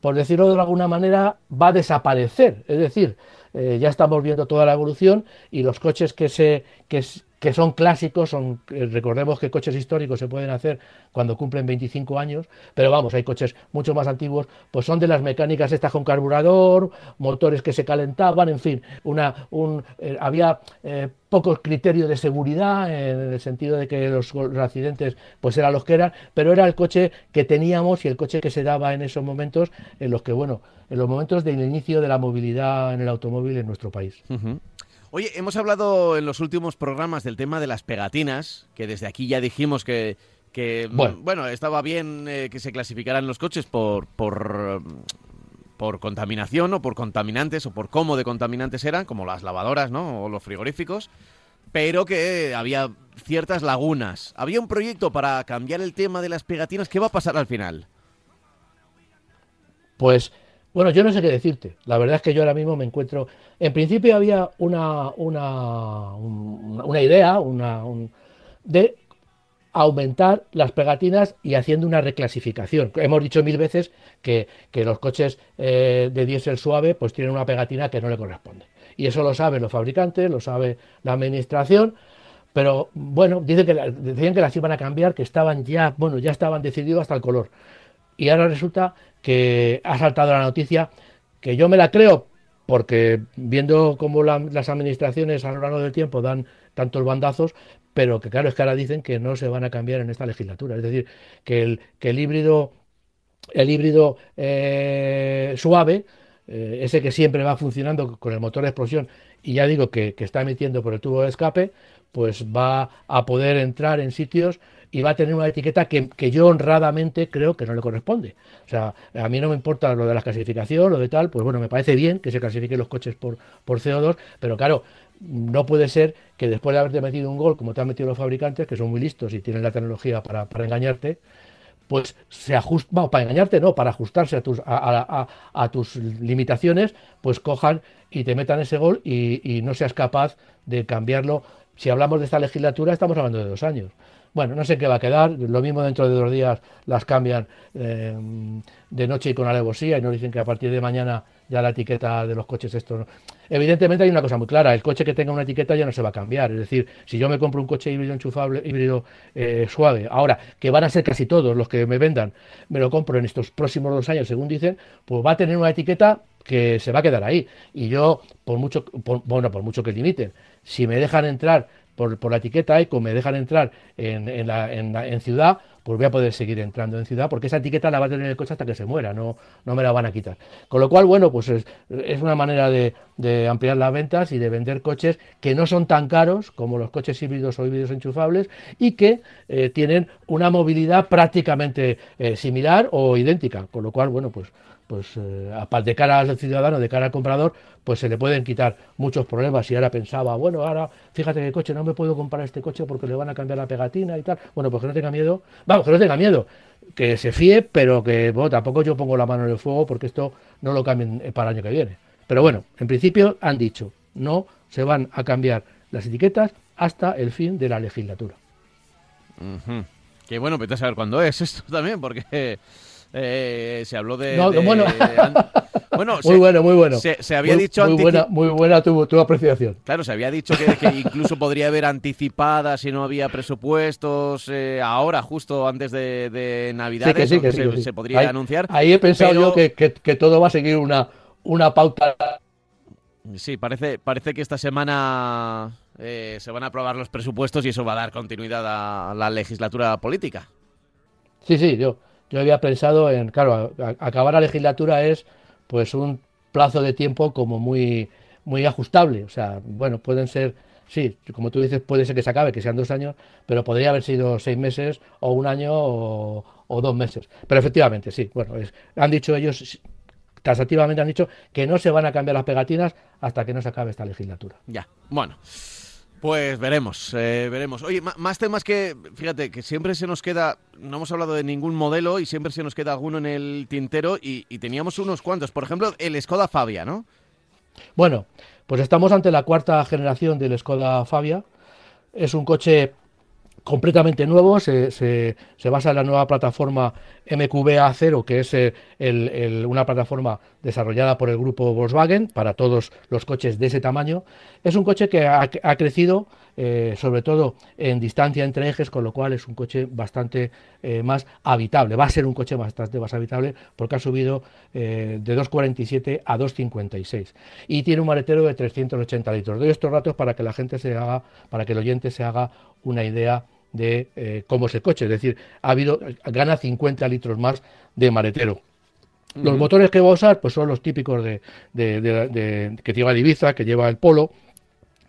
por decirlo de alguna manera, va a desaparecer. Es decir, eh, ya estamos viendo toda la evolución y los coches que, se, que, que son clásicos, son, eh, recordemos que coches históricos se pueden hacer cuando cumplen 25 años, pero vamos, hay coches mucho más antiguos, pues son de las mecánicas estas con carburador, motores que se calentaban, en fin, una, un, eh, había eh, pocos criterios de seguridad en el sentido de que los, accidentes pues eran los que eran, pero era el coche que teníamos y el coche que se daba en esos momentos en los que, bueno, en los momentos del inicio de la movilidad en el automóvil en nuestro país. Oye, hemos hablado en los últimos programas del tema de las pegatinas, que desde aquí ya dijimos que, mm, bueno. estaba bien eh, que se clasificaran los coches por, por, por contaminación o por contaminantes o por cómo de contaminantes eran, como las lavadoras ¿no? o los frigoríficos, pero que había ciertas lagunas. Había un proyecto para cambiar el tema de las pegatinas. ¿Qué va a pasar al final? Pues bueno, yo no sé qué decirte. La verdad es que yo ahora mismo me encuentro. En principio había una, una, una idea una, de aumentar las pegatinas y haciendo una reclasificación. Hemos dicho mil veces que, los coches eh, de diésel suave pues tienen una pegatina que no le corresponde. Y eso lo saben los fabricantes, lo sabe la administración, pero bueno, dicen que, decían que las iban a cambiar, que estaban ya, bueno, ya estaban decididos hasta el color. Y ahora resulta que ha saltado la noticia, que yo me la creo, porque viendo cómo las administraciones a lo largo del tiempo dan tantos bandazos, pero que claro, es que ahora dicen que no se van a cambiar en esta legislatura. Es decir, que el, que el híbrido, el híbrido eh, suave, eh, ese que siempre va funcionando con el motor de explosión, y ya digo que, que está emitiendo por el tubo de escape, pues va a poder entrar en sitios y va a tener una etiqueta que, yo honradamente creo que no le corresponde. O sea, a mí no me importa lo de la clasificación, lo de tal, pues bueno, me parece bien que se clasifiquen los coches por, por CO2, pero claro, no puede ser que después de haberte metido un gol, como te han metido los fabricantes, que son muy listos y tienen la tecnología para, engañarte, pues se ajusta, para engañarte no, para ajustarse a tus, a, tus limitaciones, pues cojan y te metan ese gol y, y no seas capaz de cambiarlo. Si hablamos de esta legislatura, estamos hablando de dos años. Bueno, no sé qué va a quedar. Lo mismo dentro de dos días las cambian eh, de noche y con alevosía y nos dicen que a partir de mañana ya la etiqueta de los coches esto. Evidentemente hay una cosa muy clara. El coche que tenga una etiqueta ya no se va a cambiar. Es decir, si yo me compro un coche híbrido enchufable, híbrido eh, suave, ahora que van a ser casi todos los que me vendan, me lo compro en estos próximos dos años, según dicen, pues va a tener una etiqueta que se va a quedar ahí. Y yo, por mucho, bueno, por mucho que limiten, si me dejan entrar por, la etiqueta ECO me dejan entrar en, la, en, ciudad, pues voy a poder seguir entrando en ciudad, porque esa etiqueta la va a tener el coche hasta que se muera, no, no me la van a quitar. Con lo cual, bueno, pues es, una manera de, ampliar las ventas y de vender coches que no son tan caros como los coches híbridos o híbridos enchufables y que eh, tienen una movilidad prácticamente eh, similar o idéntica. Con lo cual, bueno, pues pues eh, de cara al ciudadano, de cara al comprador, pues se le pueden quitar muchos problemas. Y ahora pensaba, bueno, ahora fíjate que coche, no me puedo comprar este coche porque le van a cambiar la pegatina y tal. Bueno, pues que no tenga miedo, vamos, que no tenga miedo, que se fíe, pero que bueno, tampoco yo pongo la mano en el fuego porque esto no lo cambien para el año que viene. Pero bueno, en principio han dicho, no se van a cambiar las etiquetas hasta el fin de la legislatura. Qué bueno, vete a saber cuándo es esto también, porque Eh, se habló de. No, de- bueno. Muy se, bueno, muy bueno. se- se había Muy- dicho muy buena, muy buena tu, tu apreciación. Claro, se había dicho que, que incluso podría haber anticipadas si no había presupuestos eh, ahora, justo antes de, de Navidad. Sí, que sí, que sí, se, podría ahí, anunciar. Ahí he pensado pero- yo que, que- que todo va a seguir una, una pauta. Sí, parece, parece que esta semana eh, se van a aprobar los presupuestos y eso va a dar continuidad a la legislatura política. Sí, sí, yo, yo había pensado en, claro, acabar la legislatura es pues un plazo de tiempo como muy, muy ajustable. O sea, bueno, pueden ser, sí, como tú dices, puede ser que se acabe, que sean dos años, pero podría haber sido seis meses o un año o, o dos meses. Pero efectivamente, sí, bueno, han dicho ellos, tasativamente han dicho que no se van a cambiar las pegatinas hasta que no se acabe esta legislatura. Ya, bueno. Pues veremos, eh, veremos. Oye, más temas que, fíjate, que siempre se nos queda, no hemos hablado de ningún modelo y siempre se nos queda alguno en el tintero y, y teníamos unos cuantos. Por ejemplo, el Skoda Fabia, ¿no? Bueno, pues estamos ante la cuarta generación del Skoda Fabia. Es un coche completamente nuevo, se, basa en la nueva plataforma MQB-A0, que es eh, una plataforma desarrollada por el grupo Volkswagen para todos los coches de ese tamaño. Es un coche que ha, crecido eh, sobre todo en distancia entre ejes, con lo cual es un coche bastante eh, más habitable. Va a ser un coche bastante más habitable porque ha subido de 2,47 a 2,56 y tiene un maletero de 380 litros. Doy estos datos para que la gente se haga, para que el oyente se haga una idea de eh, cómo es el coche. Es decir, ha habido, gana 50 litros más de maletero. Los motores que va a usar pues son los típicos de, de- de- de- que lleva el Ibiza, que lleva el Polo,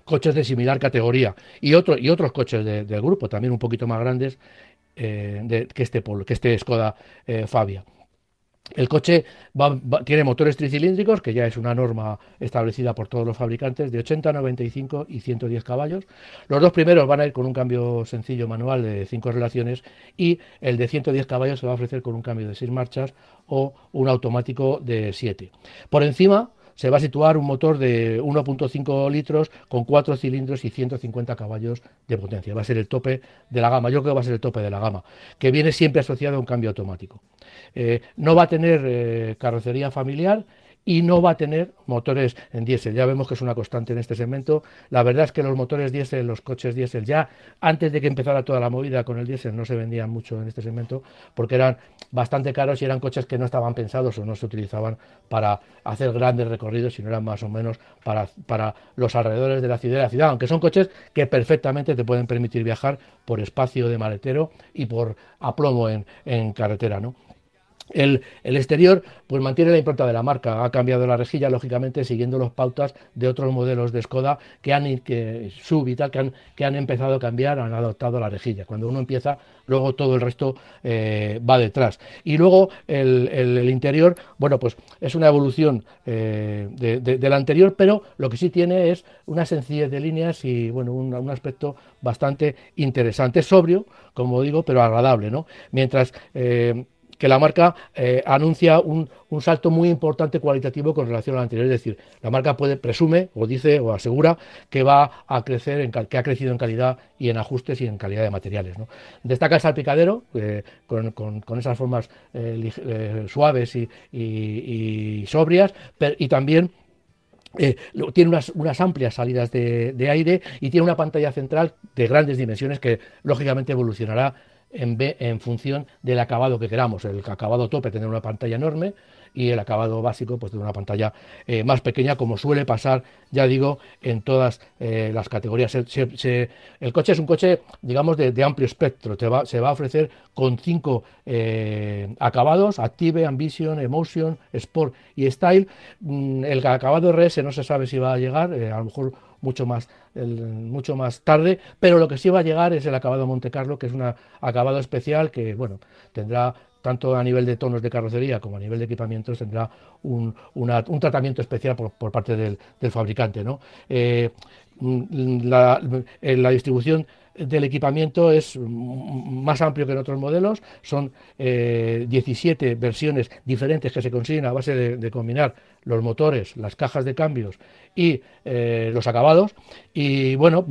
coches de similar categoría y, otro, y otros coches de- del grupo, también un poquito más grandes eh, de- que este Polo, que este Skoda eh, Fabia. El coche tiene motores tricilíndricos, que ya es una norma establecida por todos los fabricantes, de 80, 95 y 110 caballos. Los dos primeros van a ir con un cambio sencillo manual de 5 relaciones y el de 110 caballos se va a ofrecer con un cambio de 6 marchas o un automático de 7. Por encima se va a situar un motor de 1.5 litros con 4 cilindros y 150 caballos de potencia. Va a ser el tope de la gama. Yo creo que va a ser el tope de la gama, que viene siempre asociado a un cambio automático. Eh, no va a tener eh, carrocería familiar y no va a tener motores en diésel. Ya vemos que es una constante en este segmento. La verdad es que los motores diésel, los coches diésel, ya antes de que empezara toda la movida con el diésel, no se vendían mucho en este segmento porque eran bastante caros y eran coches que no estaban pensados o no se utilizaban para hacer grandes recorridos, sino eran más o menos para, para los alrededores de la ciudad, de la ciudad, aunque son coches que perfectamente te pueden permitir viajar por espacio de maletero y por aplomo en, en carretera, ¿no? El, exterior pues mantiene la impronta de la marca, ha cambiado la rejilla lógicamente siguiendo las pautas de otros modelos de Skoda que han que, sub y tal, que han, que han empezado a cambiar, han adoptado la rejilla. Cuando uno empieza, luego todo el resto eh, va detrás. Y luego el, el- el interior, bueno, pues es una evolución eh, de, de- del anterior, pero lo que sí tiene es una sencillez de líneas y bueno, un, un aspecto bastante interesante, sobrio, como digo, pero agradable, ¿no? Mientras eh, que la marca eh, anuncia un, un salto muy importante cualitativo con relación al anterior. Es decir, la marca puede, presume, o dice, o asegura que va a crecer, en que ha crecido en calidad y en ajustes y en calidad de materiales. ¿no? Destaca el salpicadero, eh, con, con- esas formas eh, suaves y, y- sobrias, per- y también tiene unas, unas amplias salidas de aire y tiene una pantalla central de grandes dimensiones que lógicamente evolucionará en, ve- en función del acabado que queramos. El acabado tope tendrá una pantalla enorme y el acabado básico pues tendrá una pantalla eh, más pequeña como suele pasar, ya digo, en todas eh, las categorías. El coche es un coche, digamos, de, de amplio espectro. Te va- se va a ofrecer con cinco eh, acabados, Active, Ambition, Emotion, Sport y Style. Mm, el acabado RS no se sabe si va a llegar, a lo mejor mucho más, el- mucho más tarde, pero lo que sí va a llegar es el acabado Monte Carlo, que es un acabado especial que, bueno, tendrá tanto a nivel de tonos de carrocería como a nivel de equipamientos tendrá un, una- un tratamiento especial por, por parte del, fabricante. ¿no? Eh, mm, la distribución del equipamiento es más amplio que en otros modelos. Son 17 versiones diferentes que se consiguen a base de combinar los motores, las cajas de cambios y eh, los acabados. Y bueno,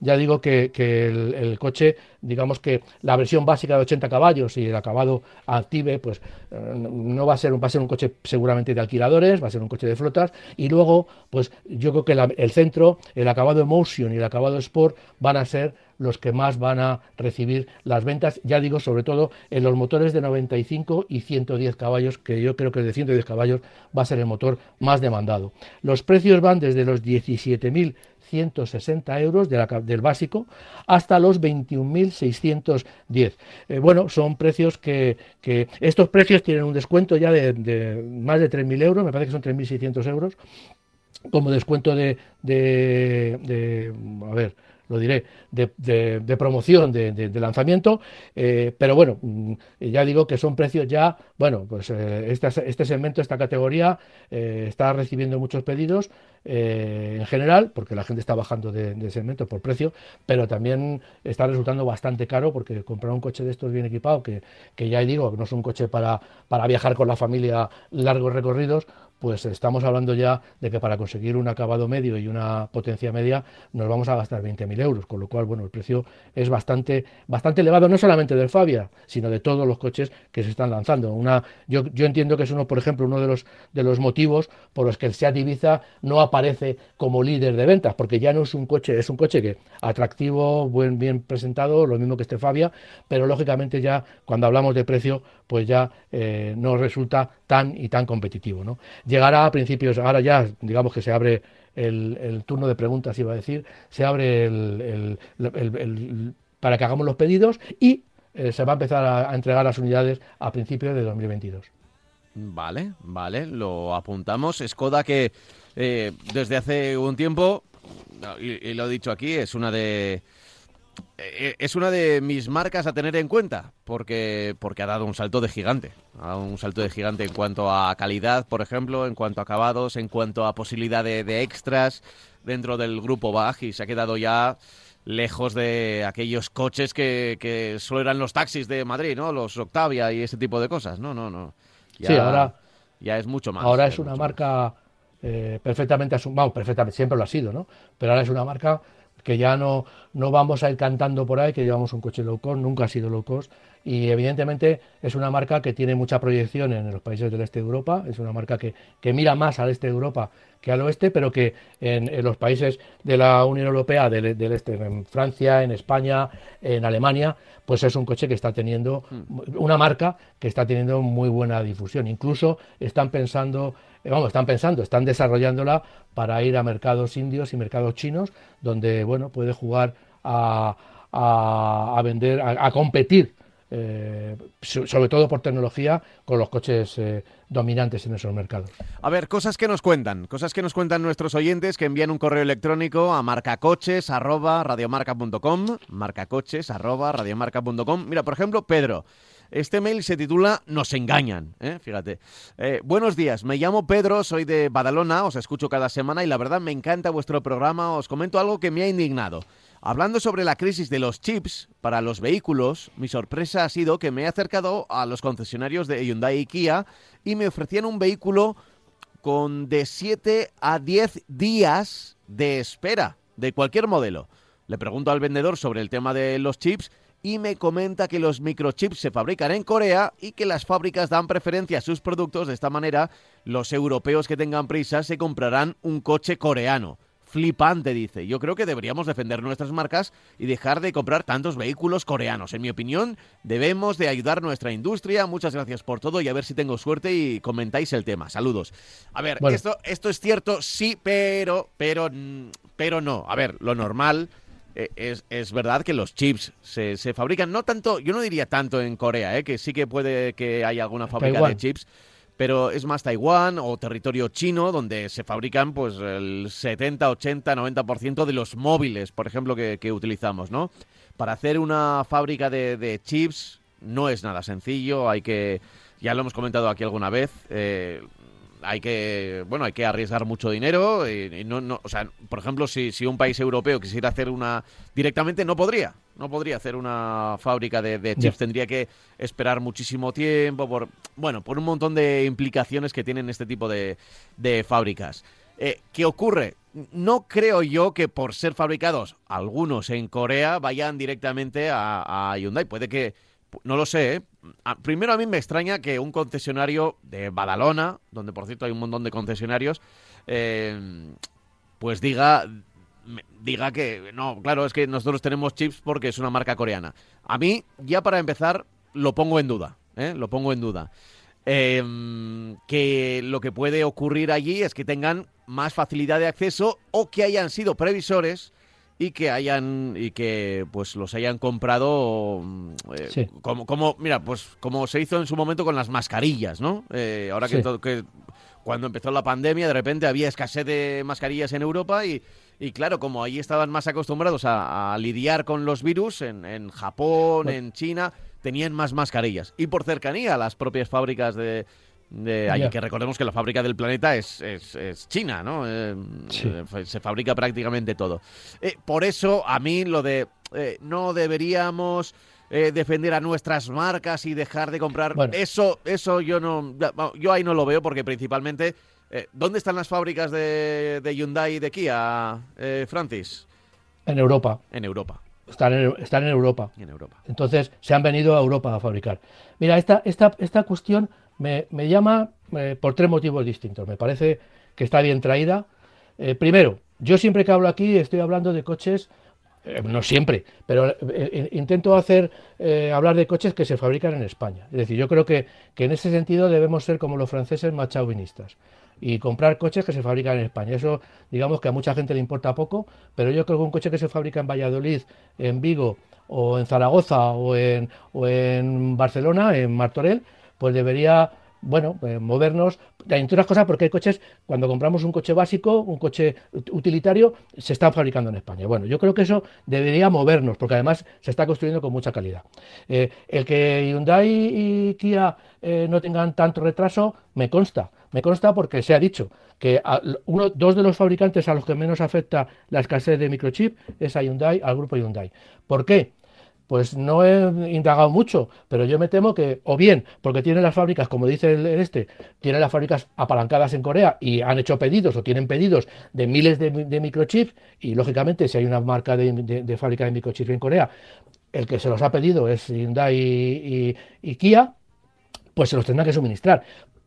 ya digo que, el, coche, digamos que la versión básica de 80 caballos y el acabado Active, pues eh, no va a ser, va a ser un coche seguramente de alquiladores, va a ser un coche de flotas. Y luego, pues yo creo que el centro, el acabado Emotion y el acabado Sport van a ser los que más van a recibir las ventas, ya digo, sobre todo en los motores de 95 y 110 caballos, que yo creo que el de 110 caballos va a ser el motor más demandado. Los precios van desde los 17.160 euros del básico hasta los 21.610. Eh, bueno, son precios que, estos precios tienen un descuento ya de, más de 3.000 euros, me parece que son 3.600 euros, como descuento de, de a ver, lo diré, de, promoción, de, lanzamiento, eh, pero bueno, mm, ya digo que son precios ya, bueno, pues eh, este, segmento, esta categoría eh, está recibiendo muchos pedidos en general, porque la gente está bajando de, segmento por precio, pero también está resultando bastante caro porque comprar un coche de estos bien equipado, que, que ya digo, no es un coche para, para viajar con la familia largos recorridos, pues estamos hablando ya de que para conseguir un acabado medio y una potencia media nos vamos a gastar 20.000 euros, con lo cual, bueno, el precio es bastante, bastante elevado, no solamente del Fabia, sino de todos los coches que se están lanzando. Una, yo, yo entiendo que es uno, por ejemplo, uno de los, de los motivos por los que el Seat Ibiza no aparece como líder de ventas, porque ya no es un coche, es un coche que atractivo, buen, bien presentado, lo mismo que este Fabia, pero lógicamente ya cuando hablamos de precio, pues ya eh, no resulta tan y tan competitivo. ¿no? Llegará a principios, ahora ya digamos que se abre el, turno de preguntas, iba a decir, se abre el, para que hagamos los pedidos y eh, se va a empezar a, entregar las unidades a principios de 2022. Vale, vale, lo apuntamos. Skoda que eh, desde hace un tiempo, y lo he dicho aquí, es una de es una de mis marcas a tener en cuenta, porque, porque ha dado un salto de gigante. Ha dado un salto de gigante en cuanto a calidad, por ejemplo, en cuanto a acabados, en cuanto a posibilidad de, extras dentro del grupo Baj y se ha quedado ya lejos de aquellos coches que, que solo eran los taxis de Madrid, ¿no? Los Octavia y ese tipo de cosas. No, no, no. sí, ahora ya es mucho más. Ahora es una marca eh, perfectamente asumida, perfectamente, siempre lo ha sido, ¿no? Pero ahora es una marca que ya no, no vamos a ir cantando por ahí que llevamos un coche low nunca ha sido low cost y evidentemente es una marca que tiene mucha proyección en los países del este de Europa, es una marca que, mira más al este de Europa que al oeste, pero que en, los países de la Unión Europea del, del, este, en Francia, en España, en Alemania, pues es un coche que está teniendo, hmm. una marca que está teniendo muy buena difusión. Incluso están pensando eh, vamos, están pensando, están desarrollándola para ir a mercados indios y mercados chinos, donde bueno puede jugar a, a, vender, a, competir, sobre todo por tecnología, con los coches eh, dominantes en esos mercados. A ver, cosas que nos cuentan, cosas que nos cuentan nuestros oyentes que envían un correo electrónico a marcacoches@radiomarca.com, marcacoches@radiomarca.com. Mira, por ejemplo, Pedro este mail se titula Nos engañan, ¿eh? fíjate. Eh, buenos días, me llamo Pedro, soy de Badalona, os escucho cada semana y la verdad me encanta vuestro programa. Os comento algo que me ha indignado. Hablando sobre la crisis de los chips para los vehículos, mi sorpresa ha sido que me he acercado a los concesionarios de Hyundai y Kia y me ofrecían un vehículo con de 7 a 10 días de espera de cualquier modelo. Le pregunto al vendedor sobre el tema de los chips y me comenta que los microchips se fabrican en Corea y que las fábricas dan preferencia a sus productos. De esta manera, los europeos que tengan prisa se comprarán un coche coreano. Flipante, dice. Yo creo que deberíamos defender nuestras marcas y dejar de comprar tantos vehículos coreanos. En mi opinión, debemos de ayudar nuestra industria. Muchas gracias por todo y a ver si tengo suerte y comentáis el tema. Saludos. A ver, esto, esto es cierto, sí, pero, pero, pero no. A ver, lo normal eh, es, verdad que los chips se, se, fabrican, no tanto, yo no diría tanto en Corea, eh, que sí que puede que haya alguna fábrica de chips, pero es más Taiwán o territorio chino donde se fabrican pues el 70, 80, 90% de los móviles, por ejemplo, que, utilizamos, ¿no? Para hacer una fábrica de, chips no es nada sencillo, hay que, ya lo hemos comentado aquí alguna vez, eh, hay que, bueno, hay que arriesgar mucho dinero. Y, no, no, o sea, por ejemplo, si, si un país europeo quisiera hacer una directamente, no podría. No podría hacer una fábrica de, chips. Tendría que esperar muchísimo tiempo por, bueno, por un montón de implicaciones que tienen este tipo de, de fábricas. Eh, ¿Qué ocurre? No creo yo que por ser fabricados algunos en Corea vayan directamente a, Hyundai. Puede que, no lo sé. ¿eh? Primero a mí me extraña que un concesionario de Badalona, donde por cierto hay un montón de concesionarios, eh, pues diga diga que no, claro, es que nosotros tenemos chips porque es una marca coreana. A mí, ya para empezar, lo pongo en duda, lo pongo en duda. que lo que puede ocurrir allí es que tengan más facilidad de acceso o que hayan sido previsores y que hayan y que pues los hayan comprado mm, eh, como como mira pues como se hizo en su momento con las mascarillas no eh, ahora que, que cuando empezó la pandemia de repente había escasez de mascarillas en Europa y, y claro como ahí estaban más acostumbrados a, lidiar con los virus en, en Japón en China tenían más mascarillas. Y por cercanía a las propias fábricas de que recordemos que la fábrica del planeta es, es, China, ¿no? Eh, eh, se fabrica prácticamente todo. Eh, por eso, a mí lo de no deberíamos defender a nuestras marcas y dejar de comprar, eso, eso yo no, yo ahí no lo veo porque principalmente, ¿dónde están las fábricas de, de Hyundai y de Kia, Francis? En Europa. En Europa. Están en, están en Europa. En Europa. Entonces, se han venido a Europa a fabricar. Mira, esta, esta, esta cuestión me, llama eh, por tres motivos distintos. Me parece que está bien traída. Eh, primero, yo siempre que hablo aquí estoy hablando de coches, eh, no siempre, pero intento hacer hablar de coches que se fabrican en España. Es decir, yo creo que, en ese sentido debemos ser como los franceses más chauvinistas y comprar coches que se fabrican en España. Eso, digamos que a mucha gente le importa poco, pero yo creo que un coche que se fabrica en Valladolid, en Vigo, o en Zaragoza, o en, o en Barcelona, en Martorell, pues debería bueno, eh, movernos, entre otras cosas porque hay coches, cuando compramos un coche básico, un coche utilitario, se están fabricando en España. Bueno, yo creo que eso debería movernos, porque además se está construyendo con mucha calidad. Eh, el que Hyundai y Kia eh, no tengan tanto retraso, me consta, me consta porque se ha dicho que dos de los fabricantes a los que menos afecta la escasez de microchip es a Hyundai, al grupo Hyundai. ¿Por qué? Pues no he indagado mucho, pero yo me temo que, o bien, porque tienen las fábricas, como dice el, este, tienen las fábricas apalancadas en Corea y han hecho pedidos o tienen pedidos de miles de, microchips, y lógicamente si hay una marca de, fábrica de microchips en Corea, el que se los ha pedido es Hyundai y, Kia, pues se los tendrán que suministrar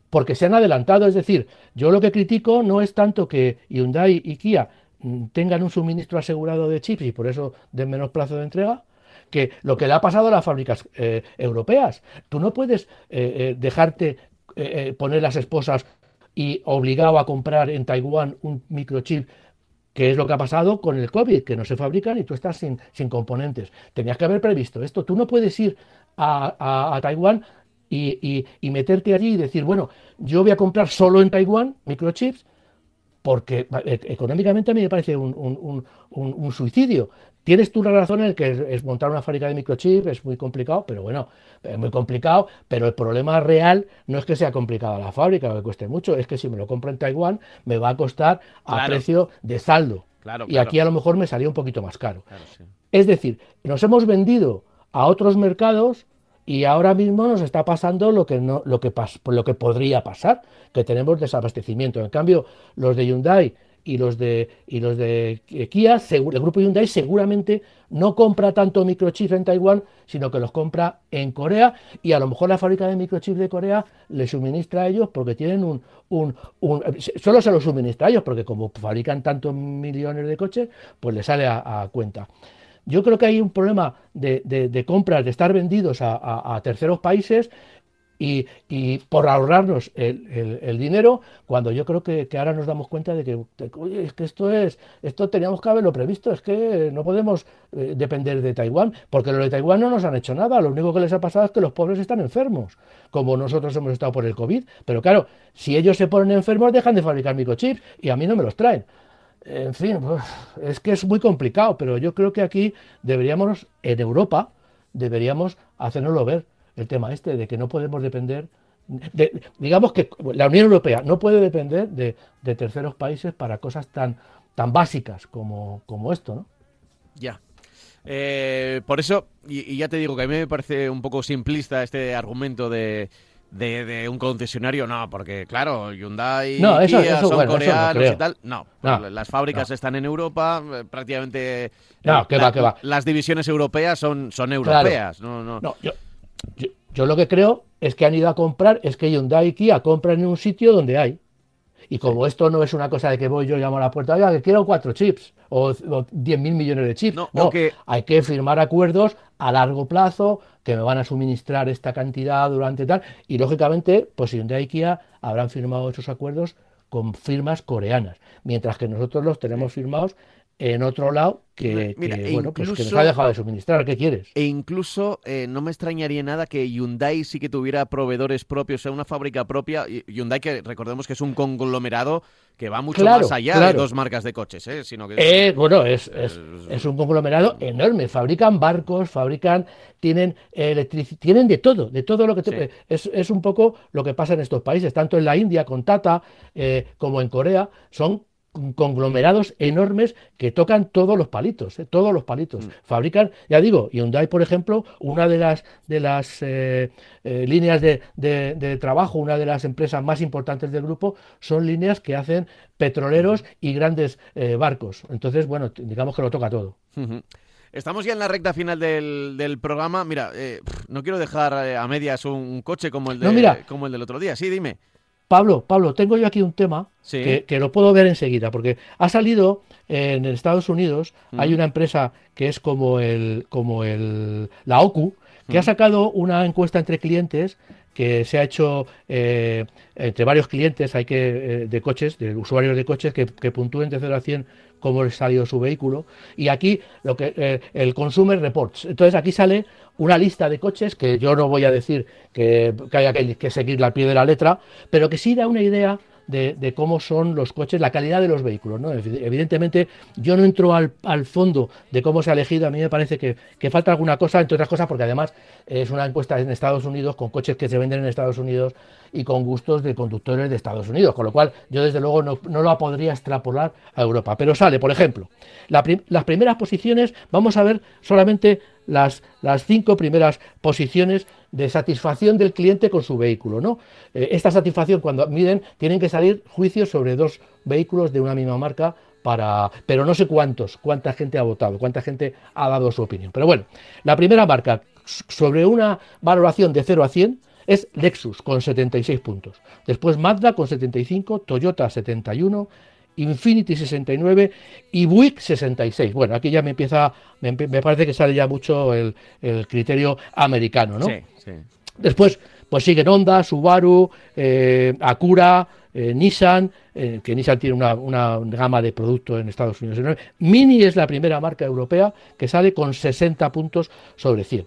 porque se han adelantado. Es decir, yo lo que critico no es tanto que Hyundai y Kia mm, tengan un suministro asegurado de chips y por eso den menos plazo de entrega, que lo que le ha pasado a las fábricas eh, europeas. Tú no puedes eh, eh, dejarte poner las esposas y obligado a comprar en Taiwán un microchip que es lo que ha pasado con el COVID, que no se fabrican y tú estás sin, componentes. Tenías que haber previsto esto. Tú no puedes ir a, Taiwán y, meterte allí y decir, bueno, yo voy a comprar solo en Taiwán microchips, porque económicamente a mí me parece un suicidio. Tienes tú la razón en el que es, montar una fábrica de microchip es muy complicado, pero bueno, es muy complicado, pero el problema real no es que sea complicada la fábrica, o que cueste mucho, es que si me lo compro en Taiwán me va a costar a precio de saldo. y aquí a lo mejor me salía un poquito más caro. Es decir, nos hemos vendido a otros mercados y ahora mismo nos está pasando lo que no lo que lo que podría pasar, que tenemos desabastecimiento. En cambio, los de Hyundai y los de, y los de Kia, el grupo Hyundai seguramente no compra tanto microchips en Taiwán, sino que los compra en Corea y a lo mejor la fábrica de microchips de Corea le suministra a ellos porque tienen un, un, solo se los suministra a ellos porque como fabrican tantos millones de coches, pues les sale a, cuenta. Yo creo que hay un problema de, de, compras, de estar vendidos a terceros países y, por ahorrarnos el, dinero, cuando yo creo que, ahora nos damos cuenta de que, es que esto es, esto teníamos que haberlo previsto, es que no podemos eh, depender de Taiwán, porque los de Taiwán no nos han hecho nada, lo único que les ha pasado es que los pobres están enfermos, como nosotros hemos estado por el COVID, pero claro, si ellos se ponen enfermos dejan de fabricar microchips y a mí no me los traen. En fin, pues, es que es muy complicado, pero yo creo que aquí deberíamos, en Europa, deberíamos hacernoslo ver el tema este de que no podemos depender digamos que la Unión Europea no puede depender de, terceros países para cosas tan, tan básicas como, como esto, ¿no? Ya. Eh, por eso, y, ya te digo que a mí me parece un poco simplista este argumento de, de, un concesionario, no, porque claro, Hyundai y Kia son coreanos y tal. No, las fábricas están en Europa, eh, prácticamente no, que va, que va. las divisiones europeas son, son europeas. No, no. no yo, yo, lo que creo es que han ido a comprar, es que Hyundai y Kia compran en un sitio donde hay. Y como esto no es una cosa de que voy yo llamo a la puerta, oiga, que quiero cuatro chips o, diez mil millones de chips. No, hay que firmar acuerdos a largo plazo que me van a suministrar esta cantidad durante tal. Y lógicamente, pues Hyundai y Kia habrán firmado esos acuerdos con firmas coreanas, mientras que nosotros los tenemos firmados en otro lado que, bueno, pues que nos ha dejado de suministrar. ¿Qué quieres? E incluso eh, no me extrañaría nada que Hyundai sí que tuviera proveedores propios, o sea, una fábrica propia. Hyundai, que recordemos que es un conglomerado que va mucho más allá de dos marcas de coches, ¿eh? Sino que eh, bueno, es, es, es, un conglomerado enorme. Fabrican barcos, fabrican, tienen electricidad, tienen de todo, de todo lo que te... es, es, un poco lo que pasa en estos países, tanto en la India con Tata eh, como en Corea, son conglomerados enormes que tocan todos los palitos, ¿eh? todos los palitos. Mm. Fabrican, ya digo, Hyundai, por ejemplo, una de las, de las eh, eh, líneas de, de, trabajo, una de las empresas más importantes del grupo, son líneas que hacen petroleros y grandes barcos. Entonces, bueno, digamos que lo toca todo. Estamos ya en la recta final del, del programa. Mira, no quiero dejar a medias un coche como el, de, como el del otro día. Sí, dime. Pablo, Pablo, tengo yo aquí un tema que, lo puedo ver enseguida, porque ha salido en Estados Unidos, hay una empresa que es como el, como el, la OCU, que ha sacado una encuesta entre clientes que se ha hecho eh, entre varios clientes hay que eh, de coches, de usuarios de coches que, que puntúen de 0 a 100 cómo ha salido su vehículo. Y aquí lo que eh, el Consumer Reports. Entonces aquí sale una lista de coches que yo no voy a decir que, haya que, que seguir al pie de la letra, pero que sí da una idea de, cómo son los coches, la calidad de los vehículos. ¿no? Evidentemente, yo no entro al, fondo de cómo se ha elegido, a mí me parece que, falta alguna cosa, entre otras cosas, porque además es una encuesta en Estados Unidos con coches que se venden en Estados Unidos y con gustos de conductores de Estados Unidos, con lo cual yo desde luego no, no lo podría extrapolar a Europa. Pero sale, por ejemplo, las primeras posiciones, vamos a ver solamente las, las cinco primeras posiciones de satisfacción del cliente con su vehículo. ¿no? Eh, esta satisfacción, cuando miden, tienen que salir juicios sobre dos vehículos de una misma marca para, pero no sé cuántos, cuánta gente ha votado, cuánta gente ha dado su opinión. Pero bueno, la primera marca sobre una valoración de 0 a 100 es Lexus con 76 puntos. Después Mazda con 75, Toyota 71, Infinity 69 y Buick 66. Bueno, aquí ya me empieza, me, parece que sale ya mucho el, criterio americano, ¿no? Sí, sí. Después, pues siguen Honda, Subaru, eh, Acura, eh, Nissan, eh, que Nissan tiene una, una, gama de productos en Estados Unidos. Mini es la primera marca europea que sale con 60 puntos sobre 100.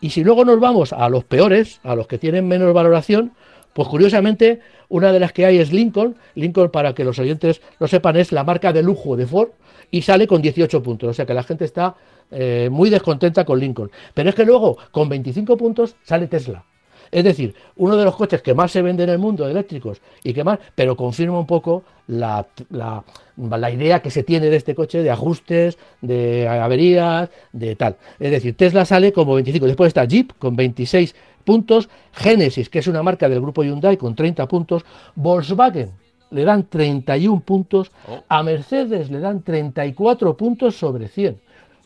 Y si luego nos vamos a los peores, a los que tienen menos valoración, pues curiosamente, una de las que hay es Lincoln. Lincoln, para que los oyentes lo sepan, es la marca de lujo de Ford y sale con 18 puntos. O sea que la gente está eh, muy descontenta con Lincoln. Pero es que luego, con 25 puntos, sale Tesla. Es decir, uno de los coches que más se vende en el mundo eléctricos y que más, pero confirma un poco la, la, la, idea que se tiene de este coche de ajustes, de averías, de tal. Es decir, Tesla sale como 25. Después está Jeep con 26 puntos, Genesis, que es una marca del grupo Hyundai, con 30 puntos, Volkswagen le dan 31 puntos, oh. a Mercedes le dan 34 puntos sobre 100.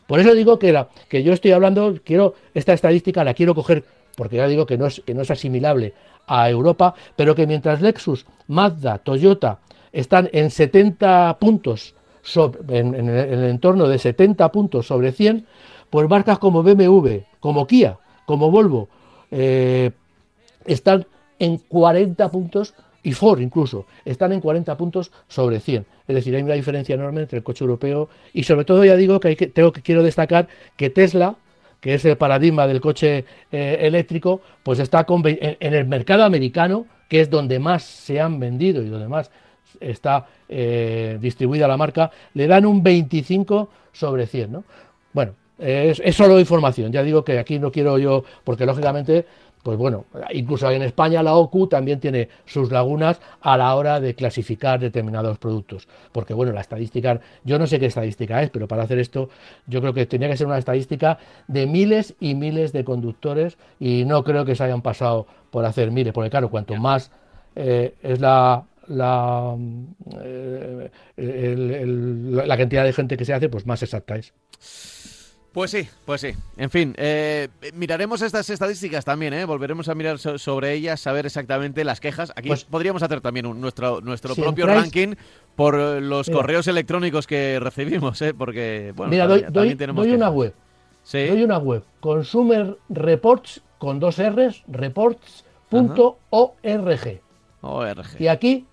Por eso digo que, la, que yo estoy hablando, quiero esta estadística la quiero coger porque ya digo que no es, que no es asimilable a Europa, pero que mientras Lexus, Mazda, Toyota están en 70 puntos, en, el entorno de 70 puntos sobre 100, pues marcas como BMW, como Kia, como Volvo, eh, están en 40 puntos y Ford incluso están en 40 puntos sobre 100. Es decir, hay una diferencia enorme entre el coche europeo y sobre todo ya digo que tengo que quiero destacar que Tesla, que es el paradigma del coche eh, eléctrico, pues está en, el mercado americano, que es donde más se han vendido y donde más está eh, distribuida la marca, le dan un 25 sobre 100. ¿no? Bueno, es, solo información, ya digo que aquí no quiero yo, porque lógicamente pues bueno, incluso en España la OCU también tiene sus lagunas a la hora de clasificar determinados productos. Porque bueno, la estadística, yo no sé qué estadística es, pero para hacer esto yo creo que tenía que ser una estadística de miles y miles de conductores y no creo que se hayan pasado por hacer miles, porque claro, cuanto más eh, es la, la, eh, la cantidad de gente que se hace, pues más exacta es. Pues sí, pues sí. En fin, eh, miraremos estas estadísticas también, ¿eh? volveremos a mirar sobre ellas, saber exactamente las quejas. Aquí pues, podríamos hacer también un, nuestro, nuestro propio ranking por eh, los correos electrónicos que recibimos, ¿eh? porque, bueno, mira, doy, doy, una web. ¿Sí? Doy una web, Consumer Reports, con dos R's, reports.org. ORG. Y aquí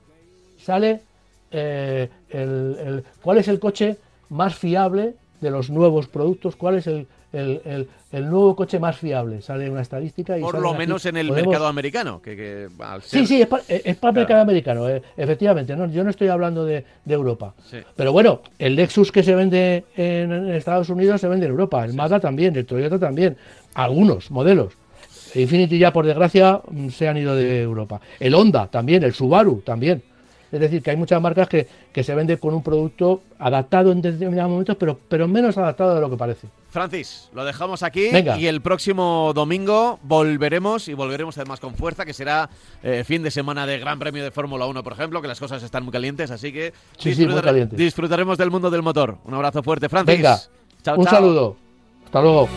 sale eh, el, cuál es el coche más fiable de los nuevos productos, cuál es el, el, el, nuevo coche más fiable. Sale una estadística y... Por lo menos en el mercado americano. Que, Sí, sí, es para, el mercado americano, eh, efectivamente. ¿no? Yo no estoy hablando de, de Europa. Pero bueno, el Lexus que se vende en, Estados Unidos se vende en Europa. El Mazda también, el Toyota también. Algunos modelos. Infinity ya, por desgracia, se han ido de Europa. El Honda también, el Subaru también. Es decir, que hay muchas marcas que, que se venden con un producto adaptado en determinados momentos, pero, pero menos adaptado de lo que parece. Francis, lo dejamos aquí y el próximo domingo volveremos y volveremos además con fuerza, que será eh, fin de semana de Gran Premio de Fórmula 1, por ejemplo, que las cosas están muy calientes, así que disfrutaremos del mundo del motor. Un abrazo fuerte, Francis. Venga, un saludo. Hasta luego.